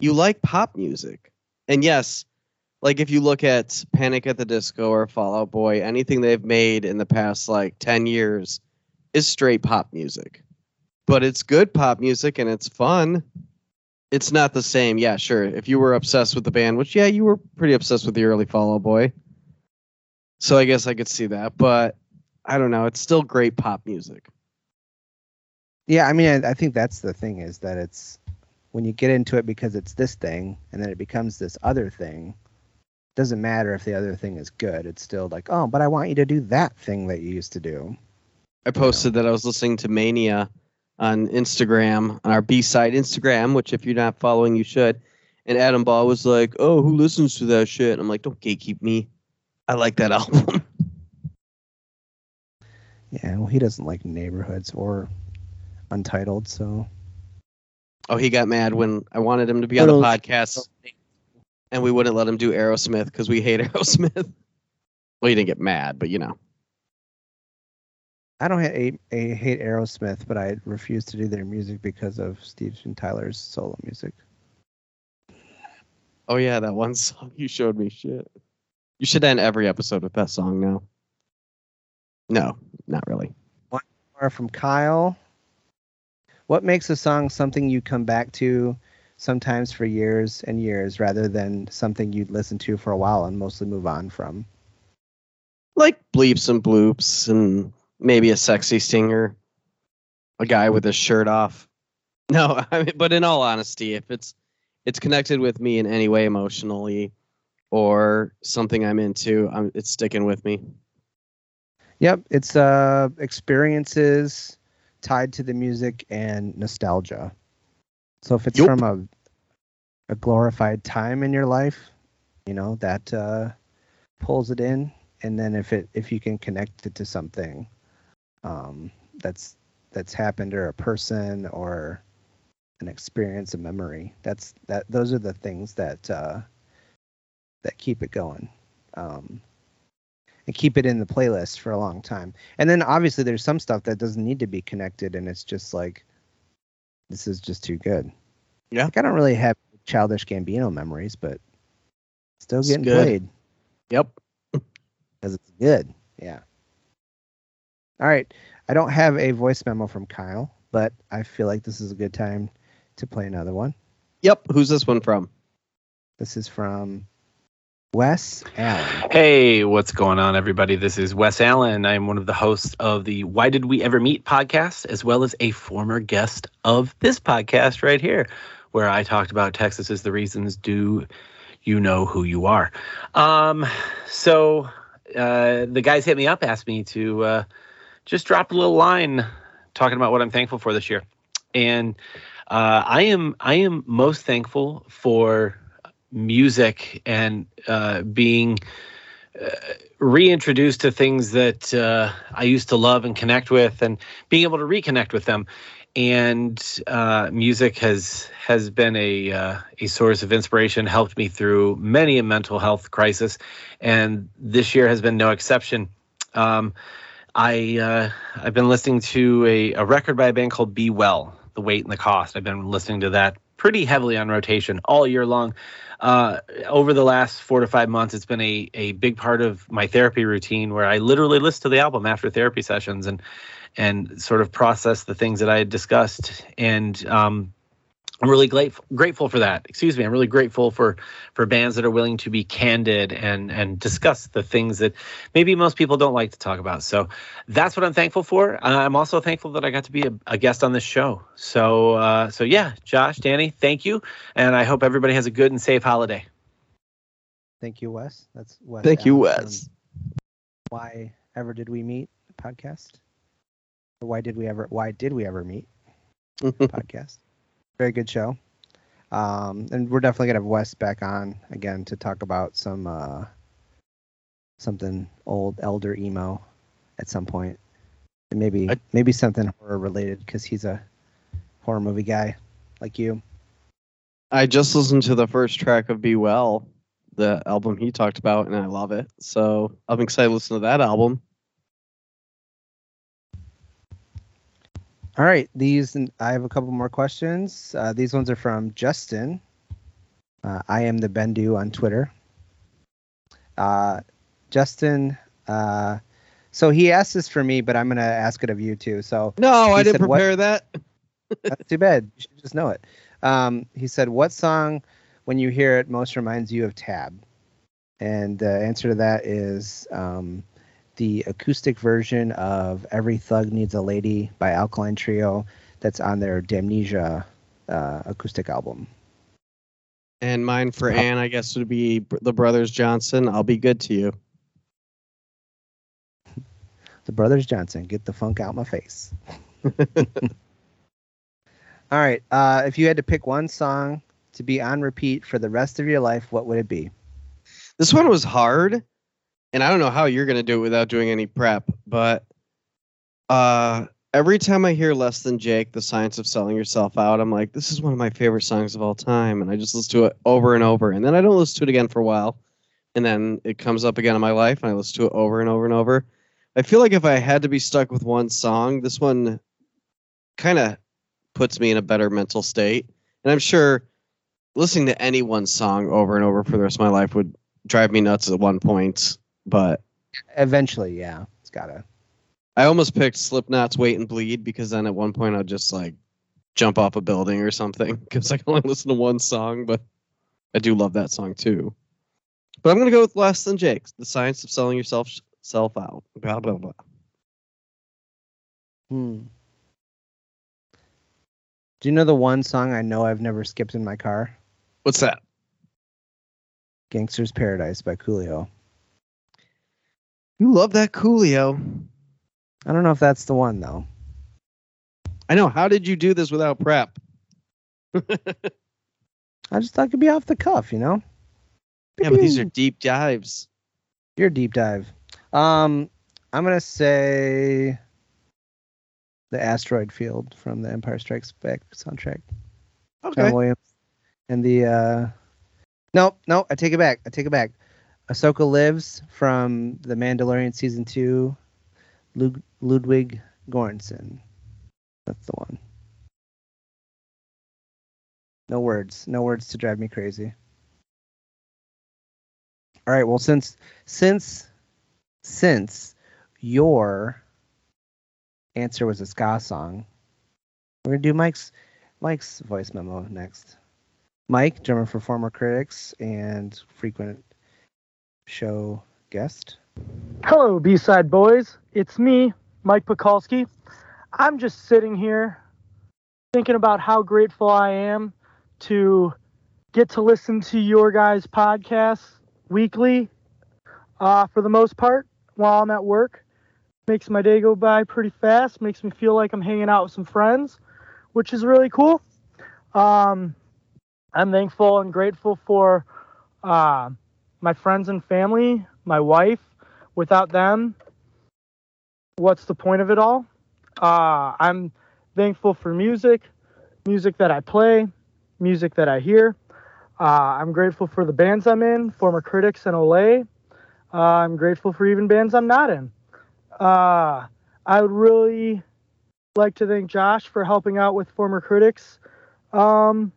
you like pop music. And yes, like if you look at Panic at the Disco or Fall Out Boy, anything they've made in the past like 10 years is straight pop music. But it's good pop music and it's fun. It's not the same. Yeah, sure. If you were obsessed with the band, which yeah, you were pretty obsessed with the early Fall Out Boy. So I guess I could see that, but I don't know. It's still great pop music. Yeah, I mean, I, I think that's the thing is that it's when you get into it because it's this thing and then it becomes this other thing. Doesn't matter if the other thing is good. It's still like, oh, but I want you to do that thing that you used to do. I posted that I was listening to Mania on Instagram, on our B side Instagram, which if you're not following, you should. And Adam Ball was like, "Oh, who listens to that shit?" I'm like, "Don't gatekeep me. I like that album." Yeah, well, he doesn't like neighborhoods or Untitled, so oh, he got mad when I wanted him to be on the podcast, and we wouldn't let him do Aerosmith because we hate Aerosmith. well, he didn't get mad, but you know. I don't hate I hate Aerosmith, but I refuse to do their music because of Steven Tyler's solo music. Oh yeah, that one song you showed me. Shit. You should end every episode with that song now. No, not really. Or from Kyle. What makes a song something you come back to sometimes for years and years rather than something you'd listen to for a while and mostly move on from? Like bleeps and bloops and maybe a sexy singer. A guy with his shirt off. No, I mean, but in all honesty, if it's it's connected with me in any way emotionally or something I'm into, I'm, it's sticking with me. Yep, it's uh experiences tied to the music and nostalgia. So if it's Yup. from a a glorified time in your life, you know, that uh pulls it in and then if it if you can connect it to something um that's that's happened or a person or an experience a memory that's that those are the things that uh that keep it going um and keep it in the playlist for a long time. And then obviously there's some stuff that doesn't need to be connected and it's just like this is just too good. Yeah. Like I don't really have childish Gambino memories, but still getting played Yep. because it's good. Yeah. All right. I don't have a voice memo from Kyle, but I feel like this is a good time to play another one. Yep. Who's this one from? This is from Wes Allen. Hey, what's going on, everybody? This is Wes Allen. I'm one of the hosts of the Why Did We Ever Meet podcast, as well as a former guest of this podcast right here, where I talked about Texas is the reasons. Do you know who you are? Um, so uh, the guys hit me up, asked me to uh, just drop a little line talking about what I'm thankful for this year, and uh, I am I am most thankful for music and uh, being uh, reintroduced to things that uh, I used to love and connect with, and being able to reconnect with them. And uh, music has has been a uh, a source of inspiration, helped me through many a mental health crisis, and this year has been no exception. Um, I uh, I've been listening to a, a record by a band called Be Well, The Weight and the Cost. I've been listening to that pretty heavily on rotation all year long. Uh, over the last four to five months, it's been a a big part of my therapy routine where I literally listen to the album after therapy sessions and and sort of process the things that I had discussed. And um, I'm really grateful grateful for that. Excuse me. I'm really grateful for for bands that are willing to be candid and and discuss the things that maybe most people don't like to talk about. So that's what I'm thankful for. Uh, I'm also thankful that I got to be a, a guest on this show. So uh, so yeah, Josh, Danny, thank you, and I hope everybody has a good and safe holiday. Thank you, Wes. That's Wes. Thank you, Allen from Wes. Why ever did we meet podcast? Or why did we ever? Why did we ever meet podcast? Very good show. Um, and we're definitely gonna have Wes back on again to talk about some uh, something old elder emo at some point, and maybe I- maybe something horror related because he's a horror movie guy like you. I just listened to the first track of Be Well, the album he talked about, and I love it. So I'm excited to listen to that album. All right, these I have a couple more questions. Uh, these ones are from Justin. Uh, I am the Bendu on Twitter. Uh, Justin, uh, so he asked this for me, but I'm gonna ask it of you too. So No, I didn't said what? prepare that. that's too bad. You should just know it. Um, he said, "What song, when you hear it, most reminds you of Tab?" And the answer to that is um, the acoustic version of Every Thug Needs a Lady by Alkaline Trio that's on their Damnesia uh, acoustic album. And mine for Anne, I guess, would be the Brothers Johnson. I'll be good to you. The Brothers Johnson, get the funk out my face. All right. Uh, if you had to pick one song to be on repeat for the rest of your life, what would it be? This one was hard, and I don't know how you're gonna do it without doing any prep, but uh every time I hear Less Than Jake, The Science of Selling Yourself Out, I'm like, this is one of my favorite songs of all time. And I just listen to it over and over. And then I don't listen to it again for a while. And then it comes up again in my life and I listen to it over and over and over. I feel like if I had to be stuck with one song, this one kind of puts me in a better mental state. And I'm sure listening to any one song over and over for the rest of my life would drive me nuts at one point. But Eventually, yeah. It's gotta. I almost picked Slipknot's "Wait and Bleed" because then at one point I'd just like jump off a building or something because I can only listen to one song, but I do love that song too. But I'm gonna go with Less Than Jake's "The Science of Selling Yourself Self Out." Blah blah blah. Hmm. Do you know the one song I know I've never skipped in my car? What's that? Gangster's Paradise by Coolio. You love that Coolio. I don't know if that's the one though. I know. How did you do this without prep? I just thought it could be off the cuff, you know? Yeah, but these are deep dives. your deep dive. Um, I'm gonna say the asteroid field from the Empire Strikes Back soundtrack. Okay. John Williams. And the uh no, no, I take it back. I take it back. Ahsoka Lives from The Mandalorian season two. Lud- Ludwig Göransson. That's the one. No words. No words to drive me crazy. All right. Well, since since since your answer was a ska song, we're gonna do Mike's Mike's voice memo next. Mike, drummer for former critics and frequent show guest. Hello, B-Side Boys. It's me, Mike Pekulski. I'm just sitting here thinking about how grateful I am to get to listen to your guys' podcasts weekly uh, for the most part while I'm at work. Makes my day go by pretty fast, makes me feel like I'm hanging out with some friends, which is really cool. Um, I'm thankful and grateful for uh, my friends and family, my wife. Without them, what's the point of it all? Uh, I'm thankful for music, music that I play, music that I hear. Uh, I'm grateful for the bands I'm in, former critics and Olay. Uh, I'm grateful for even bands I'm not in. Uh, I would really like to thank Josh for helping out with former critics um,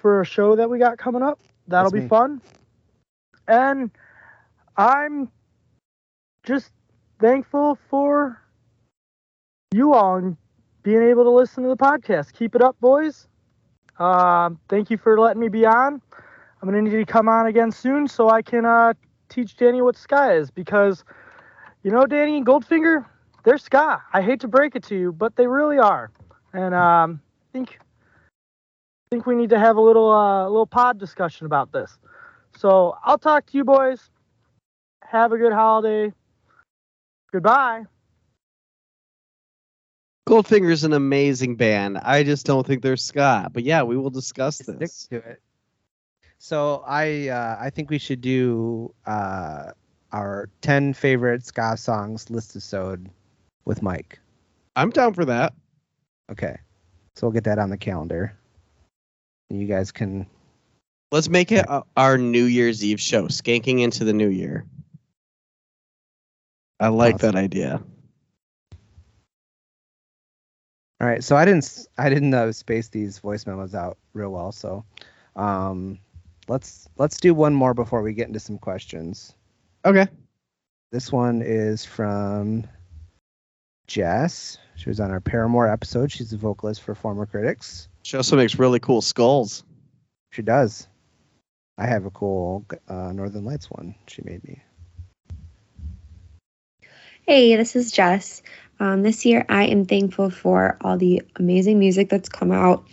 for a show that we got coming up. That'll That's be me. fun. And I'm just thankful for you all and being able to listen to the podcast. Keep it up, boys. Um, thank you for letting me be on. I'm gonna need you to come on again soon so I can uh, teach Danny what ska is because, you know, Danny and Goldfinger, they're ska. I hate to break it to you, but they really are. And um, I think think we need to have a little uh, little pod discussion about this. So I'll talk to you boys. Have a good holiday. Goodbye. Goldfinger's an amazing band. I just don't think they're ska. But yeah, we will discuss this. Stick to it. So I uh, I think we should do uh, our ten favorite ska songs list episode with Mike. I'm down for that. Okay, so we'll get that on the calendar. You guys can. Let's make it our New Year's Eve show, skanking into the new year. I like Awesome. that idea. All right, so I didn't I didn't uh, space these voice memos out real well. So um, let's let's do one more before we get into some questions. Okay. This one is from Jess. She was on our Paramore episode. She's a vocalist for Former Critics. She also makes really cool skulls. She does. I have a cool uh, Northern Lights one she made me. Hey, this is Jess. Um, this year, I am thankful for all the amazing music that's come out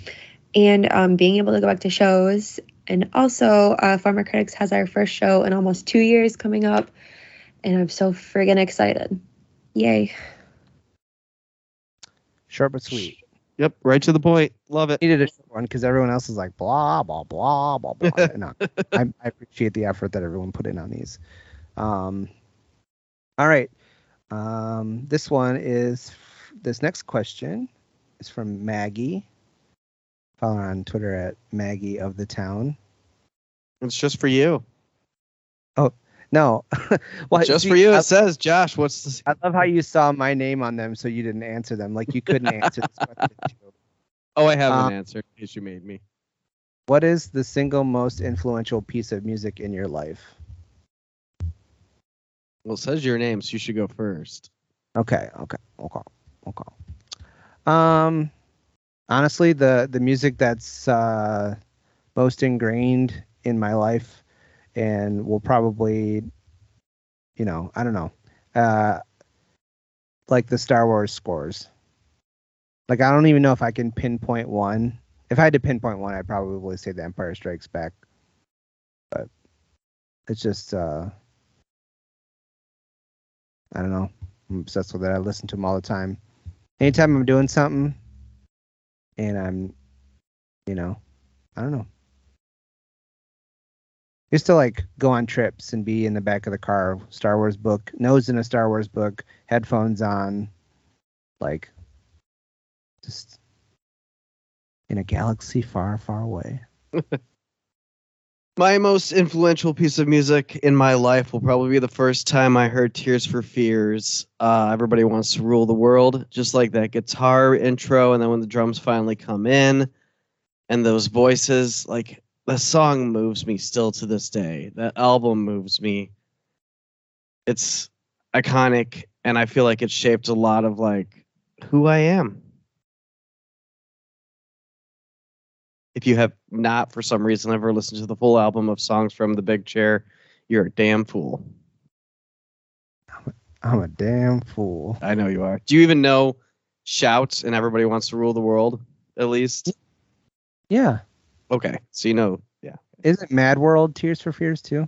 and um, being able to go back to shows. And also, uh, Former Critics has our first show in almost two years coming up, and I'm so friggin' excited. Yay. Short but sweet. Yep, right to the point. Love it. Needed a short one because everyone else is like blah blah blah blah blah. no, I, I appreciate the effort that everyone put in on these. Um, all right. Um, this one is this next question is from Maggie. Follow her on Twitter at Maggie of the Town. It's just for you. No, well, just see, for you. I, It says, Josh, what's the. I love how you saw my name on them, so you didn't answer them. Like you couldn't answer this question. Oh, I have Um, an answer in case you made me. What is the single most influential piece of music in your life? Well, it says your name, so you should go first. Okay, okay, okay, okay. Um, honestly, the the music that's uh, most ingrained in my life, and we'll probably, you know, I don't know, uh, like the Star Wars scores. Like I don't even know if I can pinpoint one. If I had to pinpoint one, I'd probably say The Empire Strikes Back. But it's just, uh, I don't know. I'm obsessed with it. I listen to them all the time. Anytime I'm doing something and I'm, you know, I don't know. Used to like go on trips and be in the back of the car, Star Wars book, nose in a Star Wars book, headphones on, like just in a galaxy far, far away. My most influential piece of music in my life will probably be the first time I heard Tears for Fears. Uh, Everybody Wants to Rule the World, just like that guitar intro, and then when the drums finally come in and those voices, like the song moves me still to this day. That album moves me. It's iconic, and I feel like it shaped a lot of like who I am. if you have not for some reason ever listened to the full album of songs from the big chair you're a damn fool I'm a damn fool. i know you are do you even know shouts and everybody wants to rule the world at least Yeah. Okay so you know yeah. Isn't Mad World Tears for Fears too?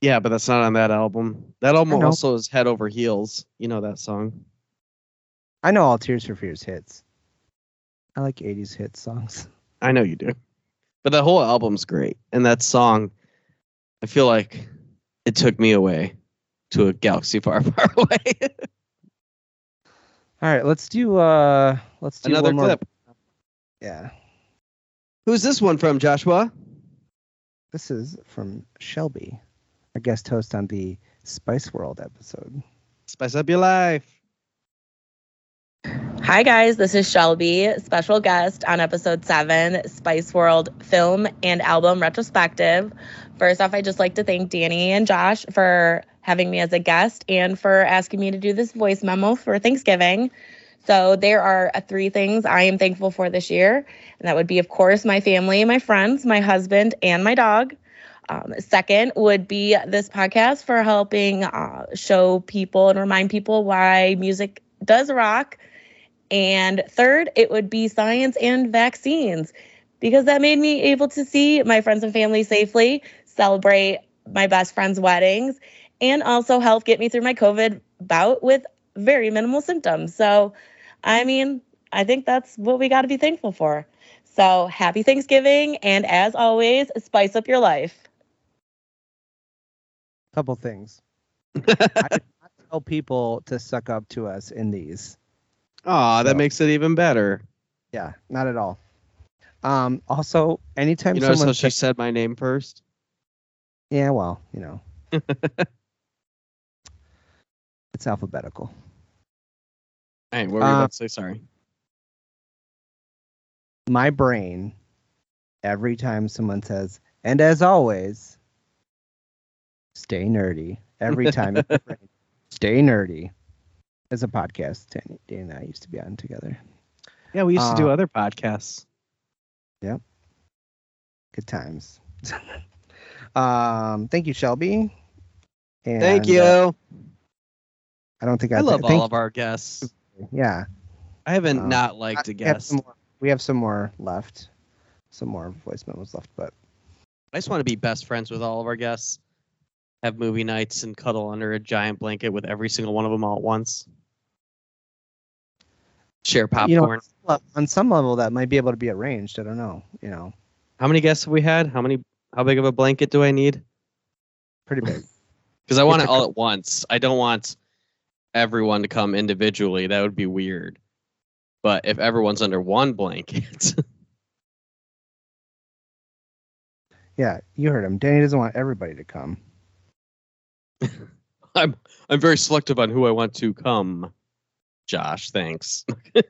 yeah but that's not on that album. That album also is head over heels. You know that song. I know all Tears for Fears hits. I like 80s hit songs. i know you do. But the whole album's great and that song i feel like it took me away to a galaxy far far away. All right, let's do uh let's do another one more- clip. Yeah. Who's this one from joshua This is from Shelby, our guest host on the Spice World episode. Spice up your life. Hi, guys. This is Shelby, special guest on episode seven, Spice World film and album retrospective. First off, I'd just like to thank Danny and Josh for having me as a guest and for asking me to do this voice memo for Thanksgiving. So, there are uh, three things I am thankful for this year, and that would be, of course, my family, my friends, my husband, and my dog. Um, second would be this podcast for helping uh, show people and remind people why music does rock. And third, it would be science and vaccines because that made me able to see my friends and family safely, celebrate my best friends' weddings, and also help get me through my COVID bout with very minimal symptoms. So, I mean, I think that's what we got to be thankful for. So, happy Thanksgiving. And as always, spice up your life. Couple things. I did not tell people to suck up to us in these. Aw, that So- makes it even better. Yeah, not at all. Um, also, anytime You notice someone how she says- said my name first? yeah, well, you know, it's alphabetical. Hey, what were you Uh, about to say? Sorry. My brain, every time someone says, and as always, stay nerdy. Every time, it's brain, stay nerdy. As a podcast, Danny, Danny and I used to be on together. Yeah, we used to do uh, other podcasts. Yep. Good times. um, thank you, Shelby. And, Thank uh, you. I don't think I I, love think, all of our guests. Yeah, I haven't Um, not liked a we have guest. more. We have some more left. Some more voice memos left, but I just want to be best friends with all of our guests. Have movie nights and cuddle under a giant blanket with every single one of them all at once. Share popcorn. you know, on some level that might be able to be arranged. I don't know. You know, How many guests have we had? How many? How big of a blanket do I need? pretty big. Because I want it all at once. I don't want everyone to come individually. That would be weird. But if everyone's under one blanket, yeah, you heard him. Danny doesn't want everybody to come. I'm I'm very selective on who I want to come. Josh, thanks. all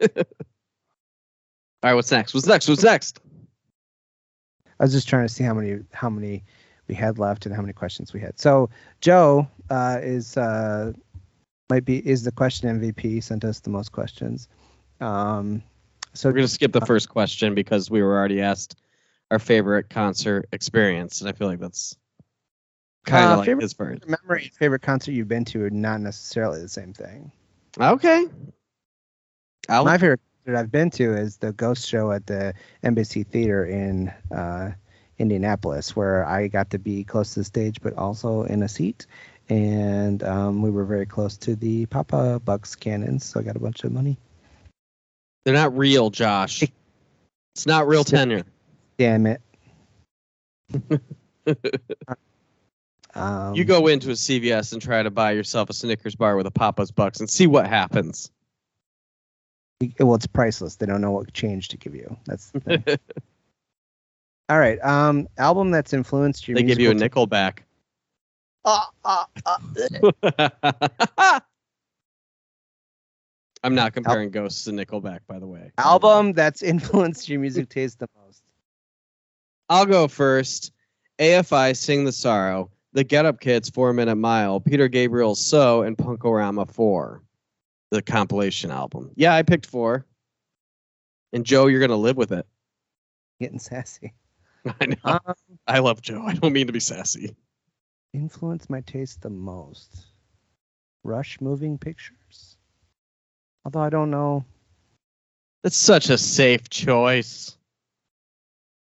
right, what's next? What's next? What's next? I was just trying to see how many how many we had left and how many questions we had. So Joe uh, is uh, might be is the question MVP. Sent us the most questions. Um, so We're gonna skip the first question because we were already asked our favorite concert experience, and I feel like that's kind of Uh, like favorite- his first. memory favorite concert you've been to are not necessarily the same thing. Okay. I'll, My favorite concert I've been to is the Ghost Show at the Embassy Theater in uh, Indianapolis, where I got to be close to the stage, but also in a seat. And um, we were very close to the Papa Bucks cannons, so I got a bunch of money. they're not real, Josh. It's not real tenure. Damn it. um, You go into a CVS and try to buy yourself a Snickers bar with a Papa's Bucks and see what happens. Well, it's priceless. They don't know what change to give you. That's the thing. All right. Um, album that's influenced your they give you a nickel back. I'm not comparing Ghosts to Nickelback, by the way. album that's influenced your music taste the most. I'll go first. AFI Sing the Sorrow, The Get Up Kids Four Minute Mile, Peter Gabriel's So, and Punk-O-Rama 4, the compilation album. Yeah, I picked four. And Joe, you're going to live with it. Getting sassy. I know. Um, I love Joe. I don't mean to be sassy. Influenced my taste the most. Rush moving pictures. Although I don't know. It's such a safe choice.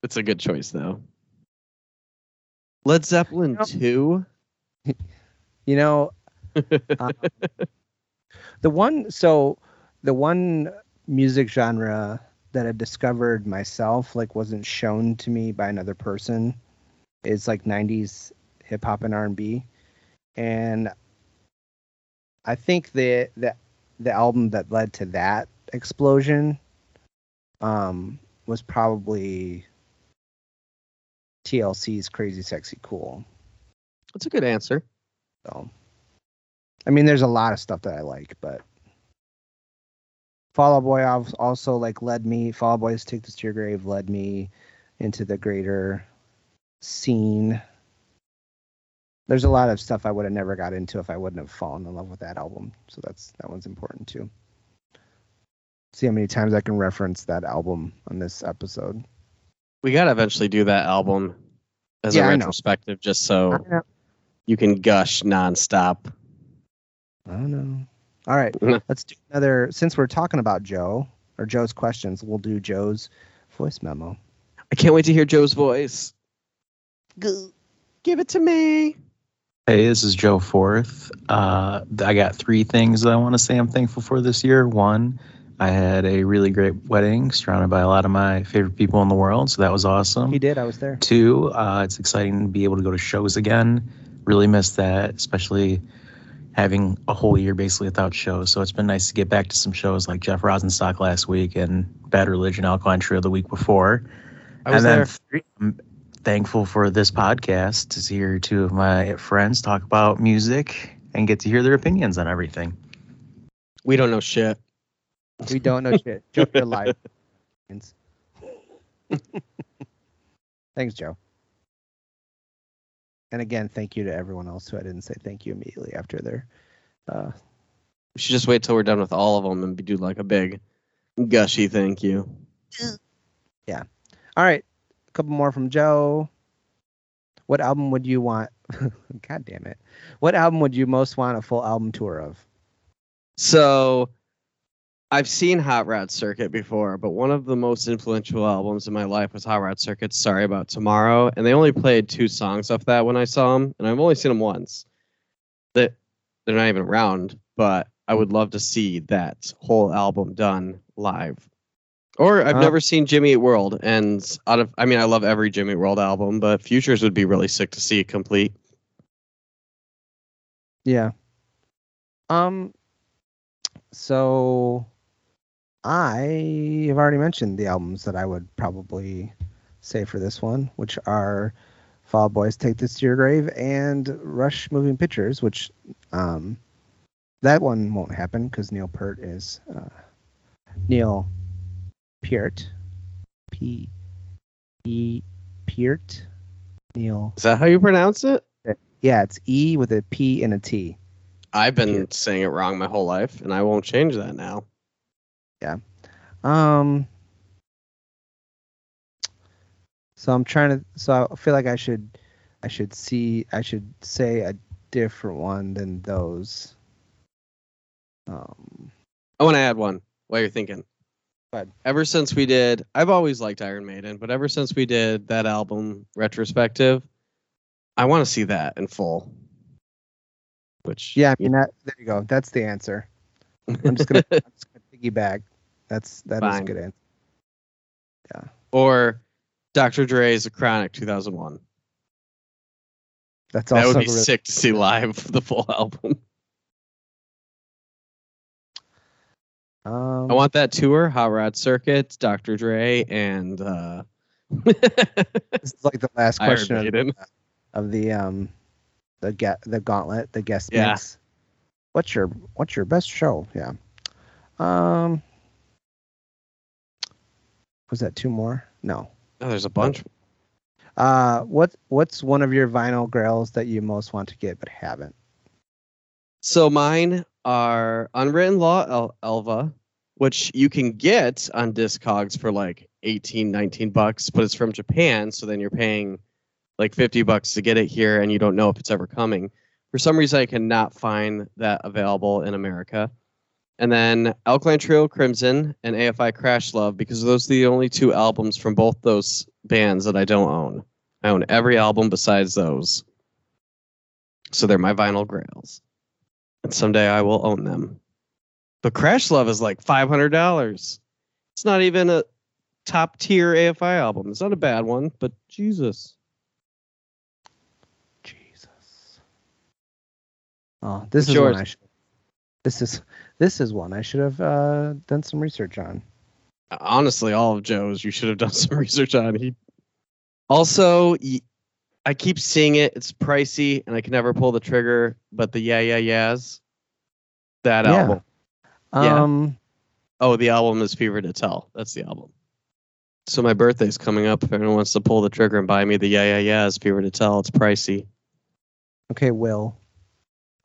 It's a good choice, though. Led Zeppelin No. 2? You know, um, the one so the one music genre that I discovered myself like wasn't shown to me by another person is like 90s hip hop and R&B and I think the the the album that led to that explosion um was probably TLC's Crazy Sexy Cool. That's a good answer. So, I mean, there's a lot of stuff that I like, but Fall Out Boy al- also like led me. Fall Out Boy's Take This to Your Grave led me into the greater scene. There's a lot of stuff I would have never got into if I wouldn't have fallen in love with that album. So that's that one's important too. See how many times I can reference that album on this episode. We got to eventually do that album as Yeah, a I know. retrospective just so you can gush nonstop. I don't know. All right, let's do another. Since we're talking about Joe or Joe's questions, we'll do Joe's voice memo. I can't wait to hear Joe's voice. Give it to me. Hey, this is Joe Forth. Uh, I got three things that I want to say I'm thankful for this year. One, I had a really great wedding surrounded by a lot of my favorite people in the world, so that was awesome. He did. I was there. Two, uh, it's exciting to be able to go to shows again. Really missed that, especially having a whole year basically without shows. So it's been nice to get back to some shows like Jeff Rosenstock last week and Bad Religion Alkaline Trio the week before. I was and there. three, I'm thankful for this podcast to hear two of my friends talk about music and get to hear their opinions on everything. We don't know shit. We don't know shit. Joe, you're live. Thanks, Joe. And again, thank you to everyone else who I didn't say thank you immediately after their. Uh, We should just wait till we're done with all of them and do like a big gushy thank you. Yeah. All right, a couple more from Joe. What album would you want? God damn it! What album would you most want a full album tour of? So I've seen Hot Rod Circuit before, but one of the most influential albums in my life was Hot Rod Circuit's Sorry About Tomorrow, and they only played two songs off that when I saw them, and I've only seen them once. That they're not even around, but I would love to see that whole album done live. Or I've Uh, never seen Jimmy Eat World, and out of I mean I love every Jimmy Eat World album, but Futures would be really sick to see complete. Yeah. Um. So, I have already mentioned the albums that I would probably say for this one, which are Fall Boys Take This to Your Grave and Rush Moving Pictures, which um that one won't happen because Neil Peart is uh, Neil Peart, P E Peart, Neil. Is that how you pronounce it? Yeah, it's E with a P and a T. I've been Peart. saying it wrong my whole life, and I won't change that now. Yeah. Um. So I'm trying to. So I feel like I should, I should see. I should say a different one than those. Um. I want to add one while you're thinking. Ahead. Ever since we did, I've always liked Iron Maiden, but ever since we did that album retrospective, I want to see that in full. Which Yeah, I mean that. There you go. That's the answer. I'm just gonna. I'm just gonna piggyback. That's that is a good answer. Yeah. or Dr. Dre's Chronic 2001. That's That would be really, sick to see live the full album. Um, I want that tour, Hot Rod Circuit, Dr. Dre, and uh, this is like the last question of, Maiden. of the um the get the gauntlet the guest Yeah. mix. What's your what's your best show? Yeah. Um. Was that two more? No. Oh, there's a bunch. Uh, what what's one of your vinyl grails that you most want to get but haven't? So mine are Unwritten Law El- Elva, which you can get on Discogs for like 18, 19 bucks, but it's from Japan, so then you're paying like 50 bucks to get it here and you don't know if it's ever coming. For some reason I cannot find that available in America. And then Alkaline Trio Crimson and AFI Crash Love because those are the only two albums from both those bands that I don't own. I own every album besides those. So they're my vinyl grails and someday I will own them. But Crash Love is like five hundred dollars. It's not even a top tier AFI album. It's not a bad one, but Jesus. Jesus. Oh, this It's is yours. one I should. This is this is one I should have uh, done some research on. Honestly, all of Joe's you should have done some research on. He also I keep seeing it. It's pricey, and I can never pull the trigger. But the Yeah Yeah Yeahs, that Yeah. album. Yeah. Um, Oh, the album is Fever to Tell. That's the album. So my birthday's coming up. If anyone wants to pull the trigger and buy me the Yeah Yeah Yeahs, Fever to Tell, it's pricey. okay, Will.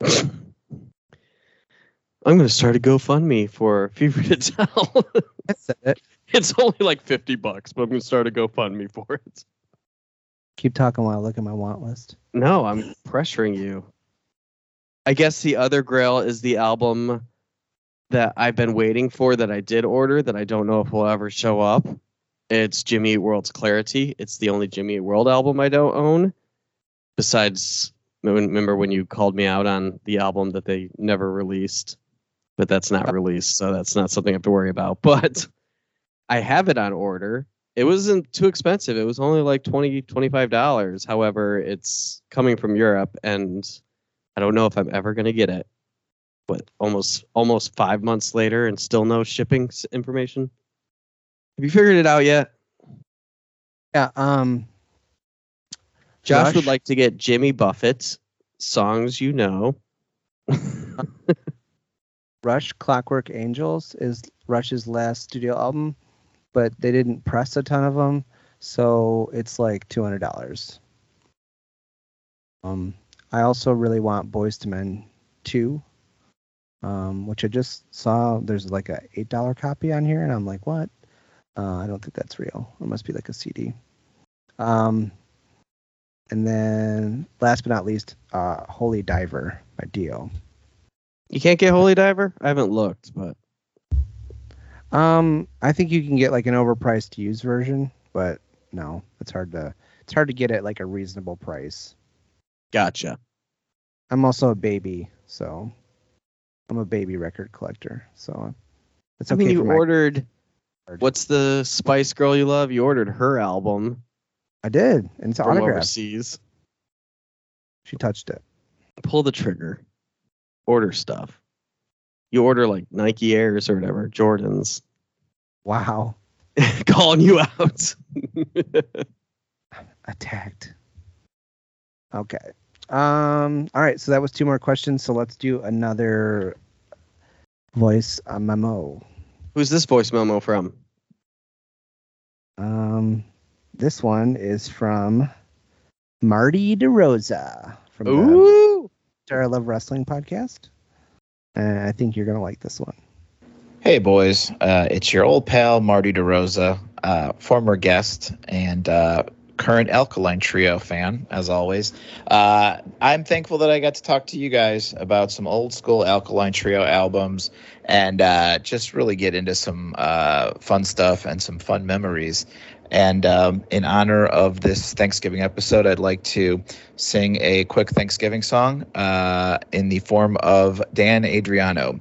I'm gonna start a GoFundMe for Fever to Tell. I said it. it's only like fifty bucks, but I'm gonna start a GoFundMe for it. Keep talking while I look at my want list. No, I'm pressuring you. I guess the other grail is the album that I've been waiting for that I did order that I don't know if will ever show up. It's Jimmy Eat World's Clarity. It's the only Jimmy Eat World album I don't own. Besides, remember when you called me out on the album that they never released, but that's not released, so that's not something I have to worry about. But I have it on order. It wasn't too expensive. It was only like 20 $25. However, it's coming from Europe and I don't know if I'm ever going to get it. But almost almost 5 months later and still no shipping information? Have you figured it out yet? Yeah. Um. Josh Rush? would like to get Jimmy Buffett's songs you know. Rush Clockwork Angels is Rush's last studio album, but they didn't press a ton of them, so it's like two hundred dollars. Um, I also really want Boyz II Men two, um, which I just saw. There's like a eight dollar copy on here, and I'm like, what? Uh, I don't think that's real. It must be like a CD. Um, and then last but not least, uh, Holy Diver by Dio. You can't get Holy Diver? I haven't looked, but Um, I think you can get like an overpriced used version, but no, it's hard to it's hard to get at like a reasonable price. gotcha. I'm also a baby, so I'm a baby record collector. So it's I mean, you my ordered. What's the Spice Girl you love? You ordered her album I did, and it's autographed. overseas. She touched it. Pull the trigger. Order stuff. You order like Nike Airs or whatever, Jordans. Wow, Calling you out. attacked. Okay. Um. All right. So that was two more questions. So let's do another voice uh, memo. Who's this voice memo from? Um, this one is from Marty DeRosa from the Ooh. Star I Love Wrestling podcast. And I think you're gonna like this one. Hey, boys. Uh, it's your old pal, Marty DeRosa, uh, former guest and uh, current Alkaline Trio fan, as always. Uh, I'm thankful that I got to talk to you guys about some old school Alkaline Trio albums and uh, just really get into some uh, fun stuff and some fun memories. And um, in honor of this Thanksgiving episode, I'd like to sing a quick Thanksgiving song uh, in the form of Dan Andriano.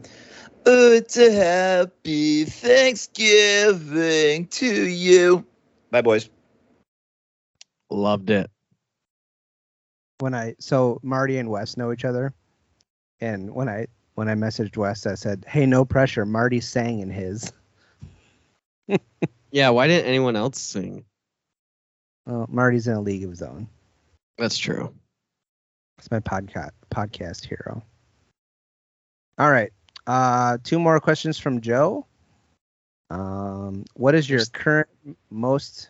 It's a happy Thanksgiving to you. Bye, boys. Loved it. When I so Marty and Wes know each other, and when I when I messaged Wes, I said, "Hey, no pressure." Marty sang in his. Yeah, why didn't anyone else sing? Well, Marty's in a league of his own. That's true. It's my podcast podcast hero. All right. Uh two more questions from Joe. Um what is your current most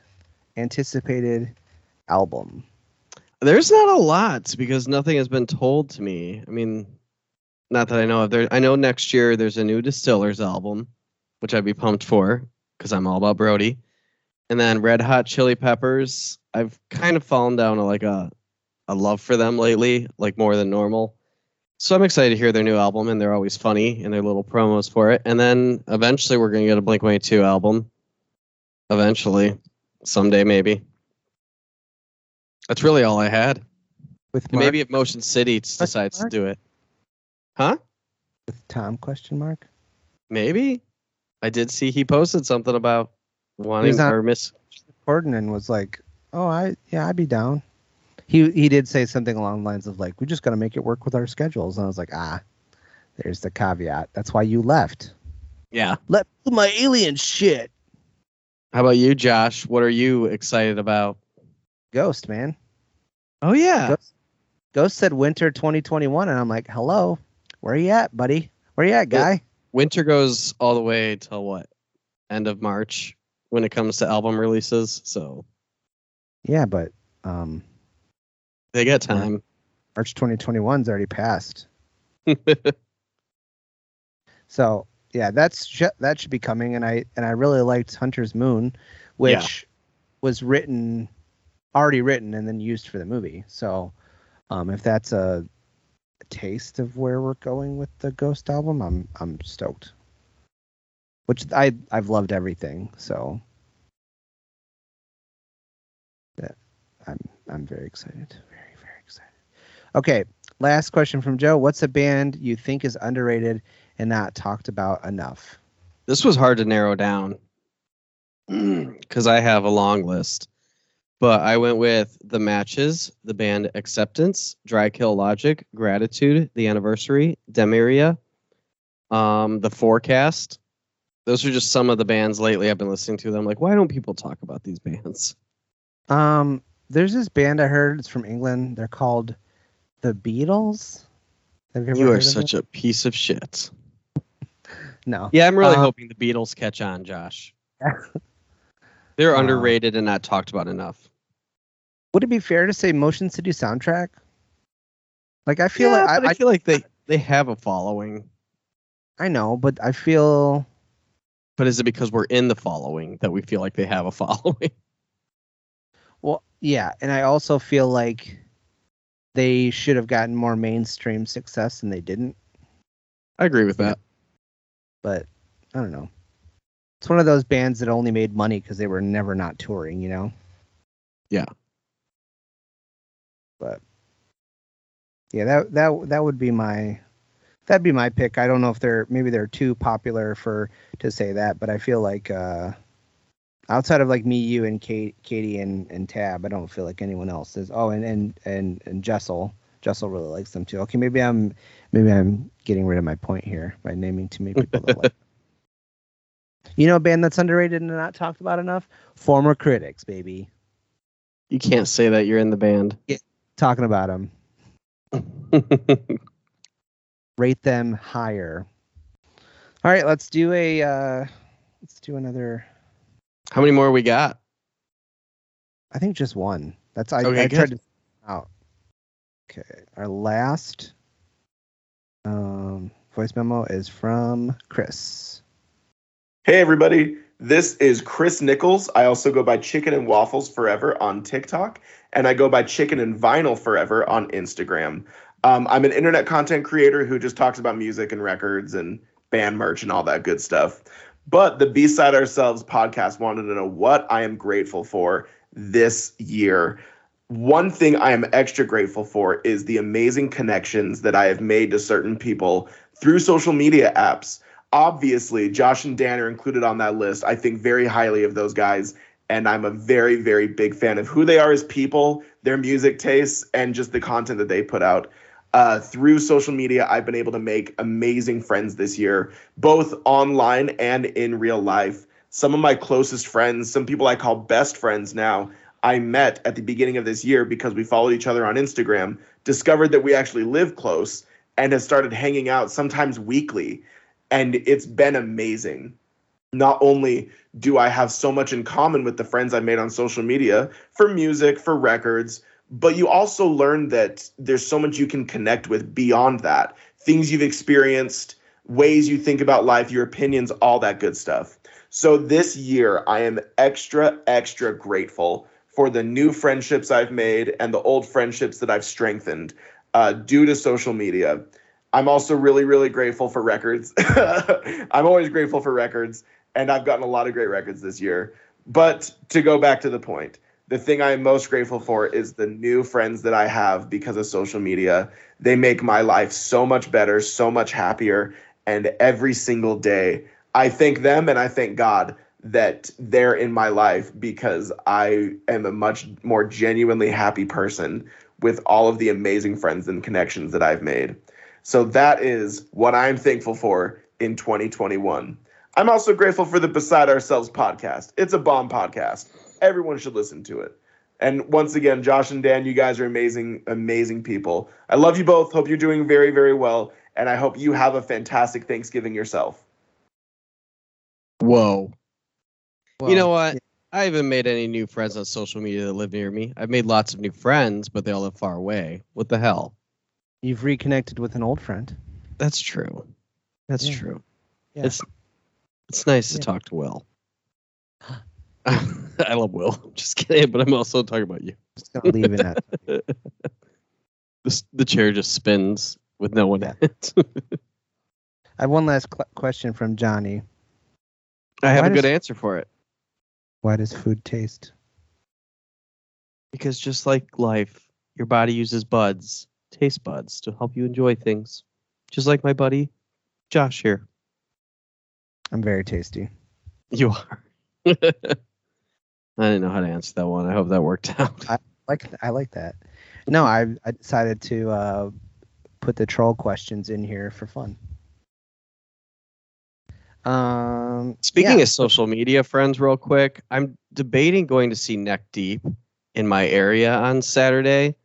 anticipated album? There's not a lot because nothing has been told to me. I mean, not that I know of. There, I know next year there's a new Distillers album, which I'd be pumped for because I'm all about Brody. And then Red Hot Chili Peppers. I've kind of fallen down to like a a love for them lately, like more than normal. So I'm excited to hear their new album, and they're always funny in their little promos for it. And then eventually we're gonna get a Blink 182 album. Eventually, someday maybe. That's really all I had. With Mark, maybe if Motion City decides to do it. Huh? with Tom question mark? Maybe. I did see he posted something about wanting not- or miss. Gordon and was like, "Oh, I yeah, I'd be down." He he did say something along the lines of like, "We just got to make it work with our schedules." And I was like, "Ah, there's the caveat. That's why you left. Yeah. Let my alien shit. How about you, Josh? What are you excited about? Ghost, man. Oh yeah. Ghost, Ghost said winter 2021, and I'm like, hello, where you at, buddy? Where you at, guy? Winter goes all the way till what? End of March when it comes to album releases. So Yeah, but um, they got time. March 2021's already passed. So yeah, that's sh- that should be coming, and I and I really liked Hunter's Moon, which was written, already written, and then used for the movie. So, um, if that's a, taste of where we're going with the Ghost album, I'm I'm stoked. Which I I've loved everything, so that I'm I'm very excited, very very excited. Okay, last question from Joe. What's a band you think is underrated and not talked about enough? this was hard to narrow down because I have a long list. But I went with the matches, the band Acceptance, Dry Kill Logic, Gratitude, The Anniversary, Damiera, um, The Forecast. Those are just some of the bands lately I've been listening to. Them like, why don't people talk about these bands? Um, there's this band I heard. It's from England. They're called the Beatles. You You are such them? a piece of shit. no. Yeah, I'm really Uh, hoping the Beatles catch on, Josh. They're underrated and not talked about enough. Would it be fair to say Motion City soundtrack? Like I feel yeah, like I, I, feel like they they have a following. I I know, but I feel But is it because we're in the following that we feel like they have a following? well, yeah, and I also feel like they should have gotten more mainstream success and they didn't. I agree with that. But I don't know. It's one of those bands that only made money because they were never not touring, you know. Yeah. But yeah, that that that would be my that'd be my pick. I don't know if they're maybe they're too popular for to say that, but I feel like uh outside of like me, you, and Kate, Katie, and and Tab, I don't feel like anyone else is. Oh, and and and and Jessel, Jessel really likes them too. Okay, maybe I'm maybe I'm getting rid of my point here by naming too many people that like. You know, a band that's underrated and not talked about enough. Former Critics, baby. You can't say that you're in the band. Talking about them. Rate them higher. All right, let's do a uh let's do another How many more we got? I think just one. That's I, Okay, I tried to out. Okay, our last um, voice memo is from Chris. Hey, everybody. This is Chris Nichols. I also go by Chicken and Waffles Forever on TikTok, and I go by Chicken and Vinyl Forever on Instagram. Um, I'm an internet content creator who just talks about music and records and band merch and all that good stuff. But the B Side Ourselves podcast wanted to know what I am grateful for this year. One thing I am extra grateful for is the amazing connections that I have made to certain people through social media apps. Obviously, Josh and Dan are included on that list. I think very highly of those guys, and I'm a very, very big fan of who they are as people, their music tastes, and just the content that they put out. Uh, through social media, I've been able to make amazing friends this year, both online and in real life. Some of my closest friends, some people I call best friends now, I met at the beginning of this year because we followed each other on Instagram, discovered that we actually live close, and have started hanging out sometimes weekly. And it's been amazing. Not only do I have so much in common with the friends I made on social media for music, for records, but you also learn that there's so much you can connect with beyond that. Things you've experienced, ways you think about life, your opinions, all that good stuff. So this year, I am extra, extra grateful for the new friendships I've made and the old friendships that I've strengthened uh, due to social media. I'm also really, really grateful for records. I'm always grateful for records, and I've gotten a lot of great records this year. But to go back to the point, the thing I am most grateful for is the new friends that I have because of social media. They make my life so much better, so much happier. And every single day, I thank them and I thank God that they're in my life because I am a much more genuinely happy person with all of the amazing friends and connections that I've made. So that is what I'm thankful for in 2021. I'm also grateful for the Beside Ourselves podcast. It's a bomb podcast. Everyone should listen to it. And once again, Josh and Dan, you guys are amazing, amazing people. I love you both. Hope you're doing very, very well. And I hope you have a fantastic Thanksgiving yourself. Whoa. you know what? I haven't made any new friends on social media that live near me. I've made lots of new friends, but they all live far away. What the hell? You've reconnected with an old friend. That's true. That's Yeah. true. Yeah. It's it's nice to talk to Will. I love Will. I'm just kidding, but I'm also talking about you. Just gonna leave it at the, the chair just spins with no one in it. I have one last cl- question from Johnny. I have Why a good does- answer for it. Why does food taste? Because just like life, your body uses buds, taste buds, to help you enjoy things. Just like my buddy Josh here. I'm very tasty. You are. I didn't know how to answer that one. I hope that worked out. I Like I like that. No, I I decided to uh, put the troll questions in here for fun. Um, Speaking yeah, of social media friends, real quick, I'm debating going to see Neck Deep in my area on Saturday.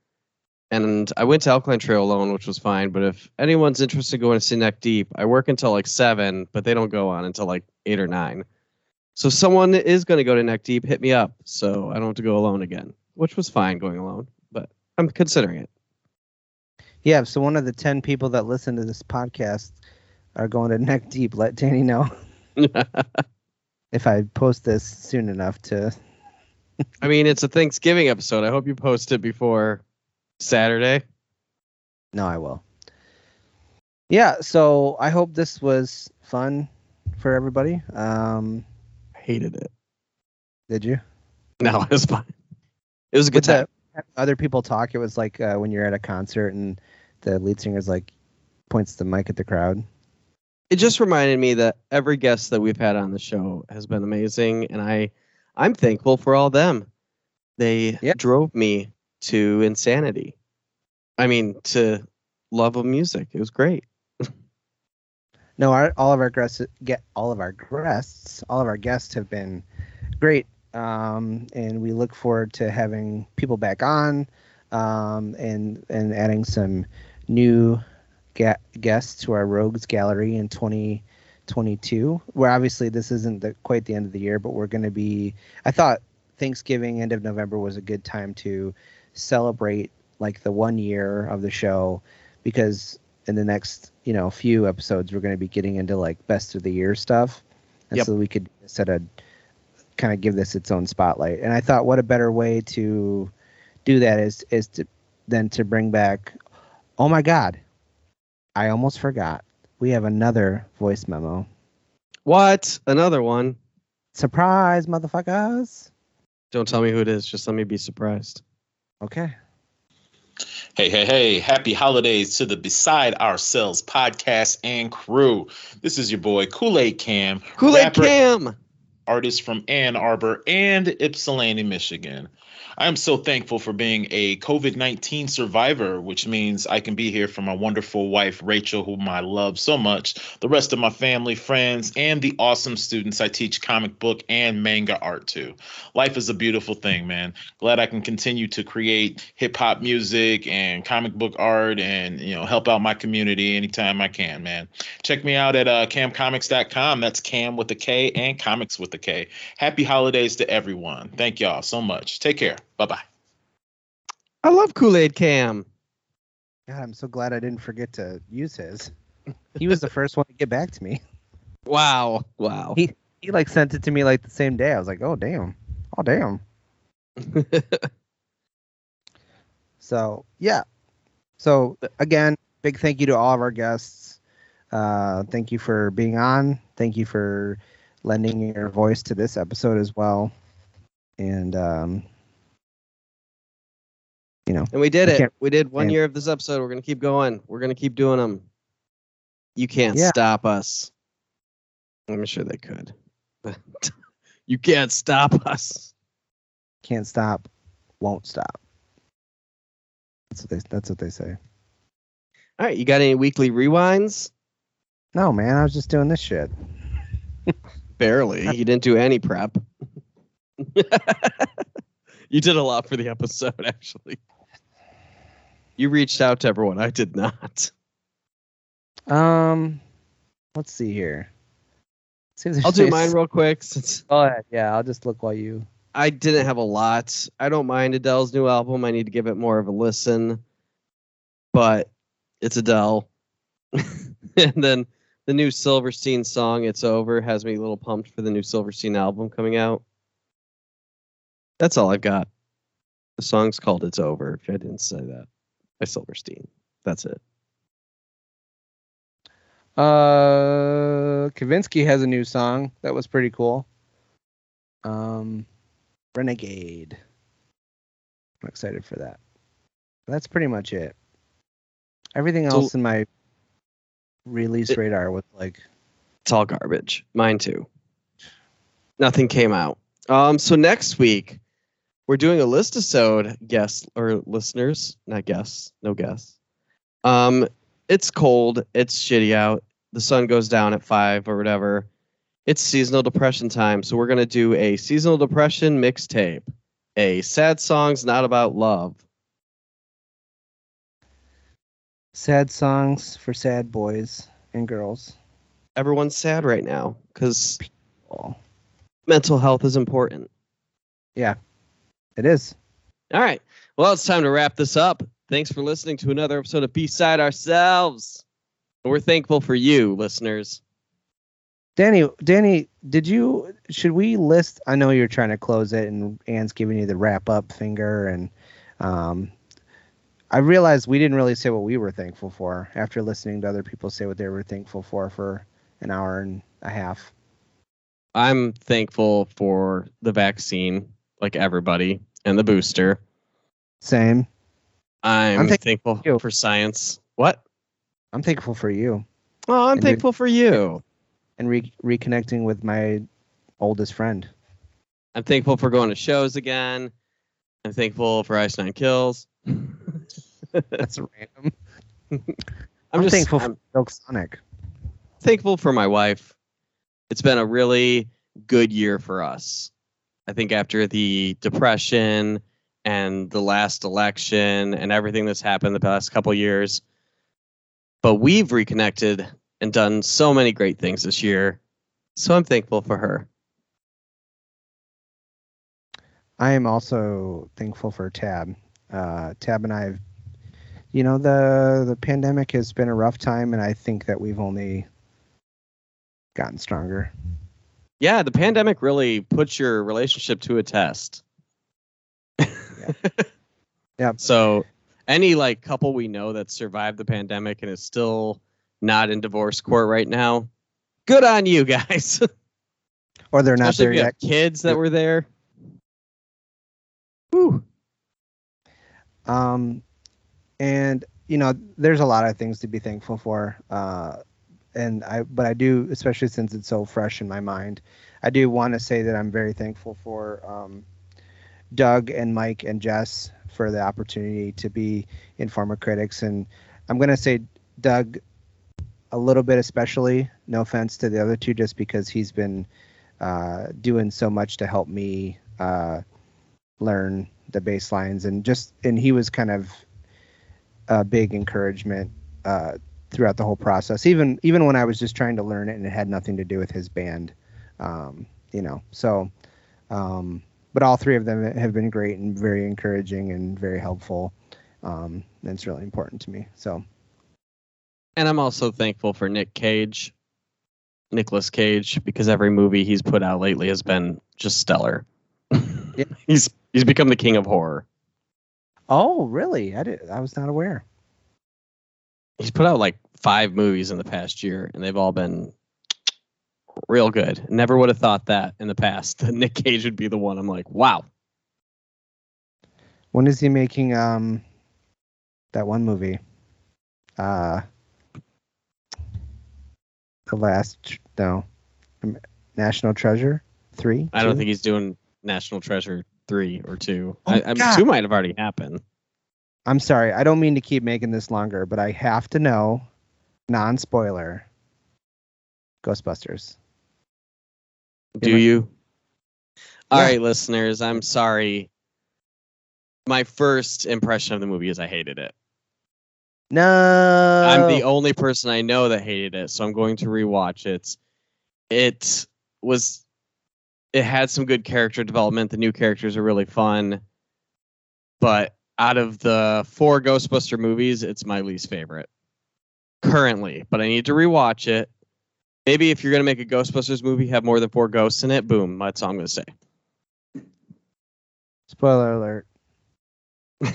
And I went to Alkaline Trio alone, which was fine. But if anyone's interested in going to see Neck Deep, I work until like seven, but they don't go on until like eight or nine. So if someone is going to go to Neck Deep, hit me up so I don't have to go alone again, which was fine going alone, but I'm considering it. yeah. So one of the ten people that listen to this podcast are going to neck deep. Let Danny know if I post this soon enough to. I mean, it's a Thanksgiving episode. I hope you post it before Saturday. No, I will. yeah, so I hope this was fun for everybody. Um, Hated it. did you? No, it was fine. It was a good With time. the other people talk, it was like uh, when you're at a concert and the lead singer's like points the mic at the crowd. it just reminded me that every guest that we've had on the show has been amazing and i i'm thankful for all them they Yep. drove me to insanity i mean to love of music it was great No, our, all of our guests get all of our guests, all of our guests have been great, um, and we look forward to having people back on, um, and and adding some new ga- guests to our Rogues Gallery in 2022. Where obviously this isn't the, quite the end of the year, but we're going to be. I thought Thanksgiving, end of November, was a good time to celebrate like the one year of the show because in the next you know few episodes we're going to be getting into like best of the year stuff. And Yep. so we could set a kind of give this its own spotlight. And i thought what a better way to do that is is to than to bring back oh my god i almost forgot. We have another voice memo. What? Another one? Surprise motherfuckers. Don't tell me who it is. Just let me be surprised okay Hey, hey, hey, happy holidays to the Beside Ourselves podcast and crew. This is your boy Kool Aid Cam, kool-aid cam artist from Ann Arbor and Ypsilanti, Michigan. I am so thankful for being a COVID 19 survivor, which means I can be here for my wonderful wife, Rachel, whom I love so much, the rest of my family, friends, and the awesome students I teach comic book and manga art to. Life is a beautiful thing, man. Glad I can continue to create hip hop music and comic book art and, you know, help out my community anytime I can, man. Check me out at uh, camcomics.com. That's Cam with a K and comics with a K. Happy holidays to everyone. Thank y'all so much. Take care. Bye bye. i love kool-aid cam god i'm so glad i didn't forget to use his he was the first one to get back to me wow wow he he like sent it to me like the same day i was like oh damn oh damn So yeah. So again, big thank you to all of our guests. Uh, thank you for being on. Thank you for lending your voice to this episode as well. And um, you know, and we did I it we did one year of this episode we're gonna keep going we're gonna keep doing them you can't Yeah. stop us i'm sure they could you can't stop us can't stop, won't stop. That's what they. That's what they say. all right you got any weekly rewinds No, man, I was just doing this shit. barely you didn't do any prep you did a lot for the episode actually you reached out to everyone i did not Um, let's see here. See i'll do mine real quick since Go ahead. Yeah, I'll just look while you. I didn't have a lot. I don't mind Adele's new album. I need to give it more of a listen, but it's Adele. and then the new Silverstein song, It's Over, has me a little pumped for the new Silverstein album coming out. That's all I've got. The song's called It's Over, if I didn't say that, by Silverstein. That's it. Uh, Kavinsky has a new song that was pretty cool. Um, Renegade. I'm excited for that. That's pretty much it. Everything So- else in my release It- radar was like, It's all garbage. Mine too. Nothing came out. Um, so next week we're doing a list episode, guests or listeners, not guests, no guests. Um, it's cold, it's shitty out. The sun goes down at five or whatever. It's seasonal depression time, so we're gonna do a seasonal depression mixtape, a sad songs not about love. sad songs for sad boys and girls. Everyone's sad right now because mental health is important. yeah, it is. All right. Well, it's time to wrap this up. Thanks for listening to another episode of Beside Ourselves. We're thankful for you, listeners. Danny, Danny, did you? Should we list? I know you're trying to close it, and Anne's giving you the wrap up finger, and um, I realized we didn't really say what we were thankful for after listening to other people say what they were thankful for for an hour and a half. I'm thankful for the vaccine, like everybody, and the booster. Same. I'm, I'm thank- thankful for science. What? I'm thankful for you Oh, I'm And thankful for you. and re- reconnecting with my oldest friend. I'm thankful for going to shows again. I'm thankful for Ice Nine Kills. That's random. I'm, I'm, just thankful I'm for Silk Sonic. thankful for my wife. It's been a really good year for us. I think after the depression and the last election and everything that's happened the past couple years, but we've reconnected and done so many great things this year. So I'm thankful for her. I am also thankful for Tab. Uh, Tab and I have, you know, the the pandemic has been a rough time, and I think that we've only gotten stronger. Yeah, the pandemic really puts your relationship to a test. Yeah. So, any like couple we know that survived the pandemic and is still not in divorce court right now, good on you guys. Or they're not Especially there yet. have kids that were there. Whew. Um, and you know, there's a lot of things to be thankful for. Uh, and I, but I do, especially since it's so fresh in my mind, I do want to say that I'm very thankful for um, Doug and Mike and Jess for the opportunity to be in Former Critics. And I'm gonna say Doug a little bit especially. No offense to the other two, just because he's been uh, doing so much to help me uh, learn the bass lines and just and he was kind of a big encouragement uh, throughout the whole process. Even even when i was just trying to learn it and it had nothing to do with his band um, you know so um, but all three of them have been great and very encouraging and very helpful um, and it's really important to me so. And I'm also thankful for Nick Cage, Nicolas Cage, because every movie he's put out lately has been just stellar. He's he's become the king of horror. oh really? I did i was not aware He's put out like five movies in the past year, and they've all been real good. Never would have thought that in the past that Nick Cage would be the one. I'm like, wow. when is he making um that one movie uh the last no national treasure three I don't Two? think he's doing National Treasure three or two. Oh I, I, God. two might have already happened. I'm sorry i don't mean to keep making this longer but i have to know non-spoiler ghostbusters Do Yeah, you? All Yeah. right, listeners. I'm sorry. My first impression of the movie is I hated it. no I'm the only person I know that hated it, so I'm going to rewatch it. It was it had some good character development. The new characters are really fun. But out of the four Ghostbuster movies, it's my least favorite currently. But I need to rewatch it. Maybe if you're gonna make a Ghostbusters movie have more than four ghosts in it, boom, that's all I'm gonna say. spoiler alert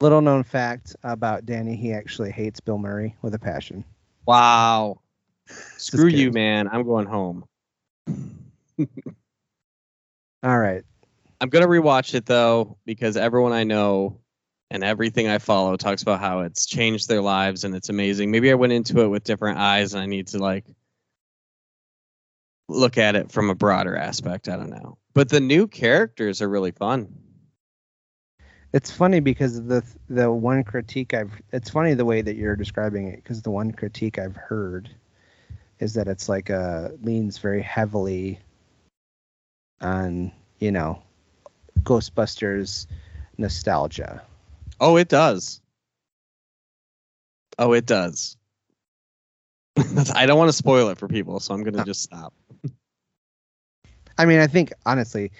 little known fact about danny he actually hates bill murray with a passion Wow. Screw you, man. I'm going home. all right I'm gonna rewatch it though because everyone I know and everything I follow talks about how it's changed their lives and it's amazing. Maybe I went into it with different eyes and I need to like look at it from a broader aspect. I don't know. But the new characters are really fun. It's funny because the the one critique I've it's funny the way that you're describing it because the one critique I've heard is that it's like uh leans very heavily on you know Ghostbusters nostalgia. Oh, it does. Oh, it does. I don't want to spoil it for people, so I'm gonna just stop. I mean, I think honestly,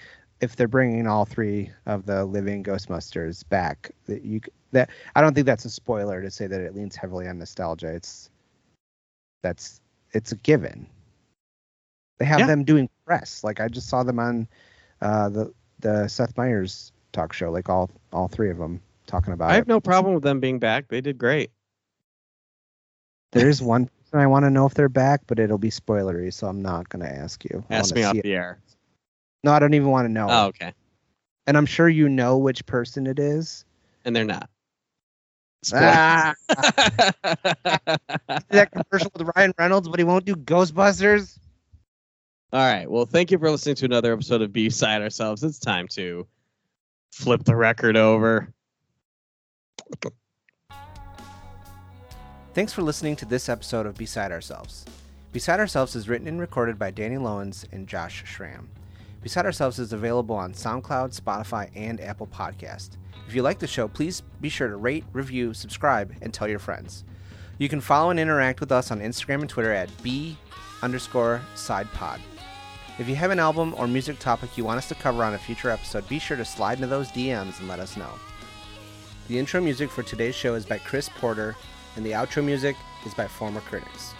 if they're bringing all three of the living Ghostbusters back, that you that I don't think that's a spoiler to say that it leans heavily on nostalgia. It's that's it's a given. They have Yeah. them doing press. Like I just saw them on uh, the the Seth Meyers talk show. Like all all three of them. talking about I have it. no problem with them being back. They did great. There's one person I want to know if they're back, but it'll be spoilery, so I'm not going to ask you. I Ask me off see it. the air. No, I don't even want to know. Oh, okay. And I'm sure you know which person it is. And they're not. Ah, that commercial with Ryan Reynolds, but he won't do Ghostbusters. All right. Well, thank you for listening to another episode of B-Side Ourselves. It's time to flip the record over. Thanks for listening to this episode of Beside Ourselves. Beside Ourselves is written and recorded by Danny Lowens and Josh Schramm. Beside Ourselves is available on SoundCloud, Spotify, and Apple Podcast. If you like the show, please be sure to rate, review, subscribe, and tell your friends. You can follow and interact with us on Instagram and Twitter at B underscore side pod. If you have an album or music topic you want us to cover on a future episode, be sure to slide into those DMs and let us know. The intro music for today's show is by Chris Porter, and the outro music is by Former Critics.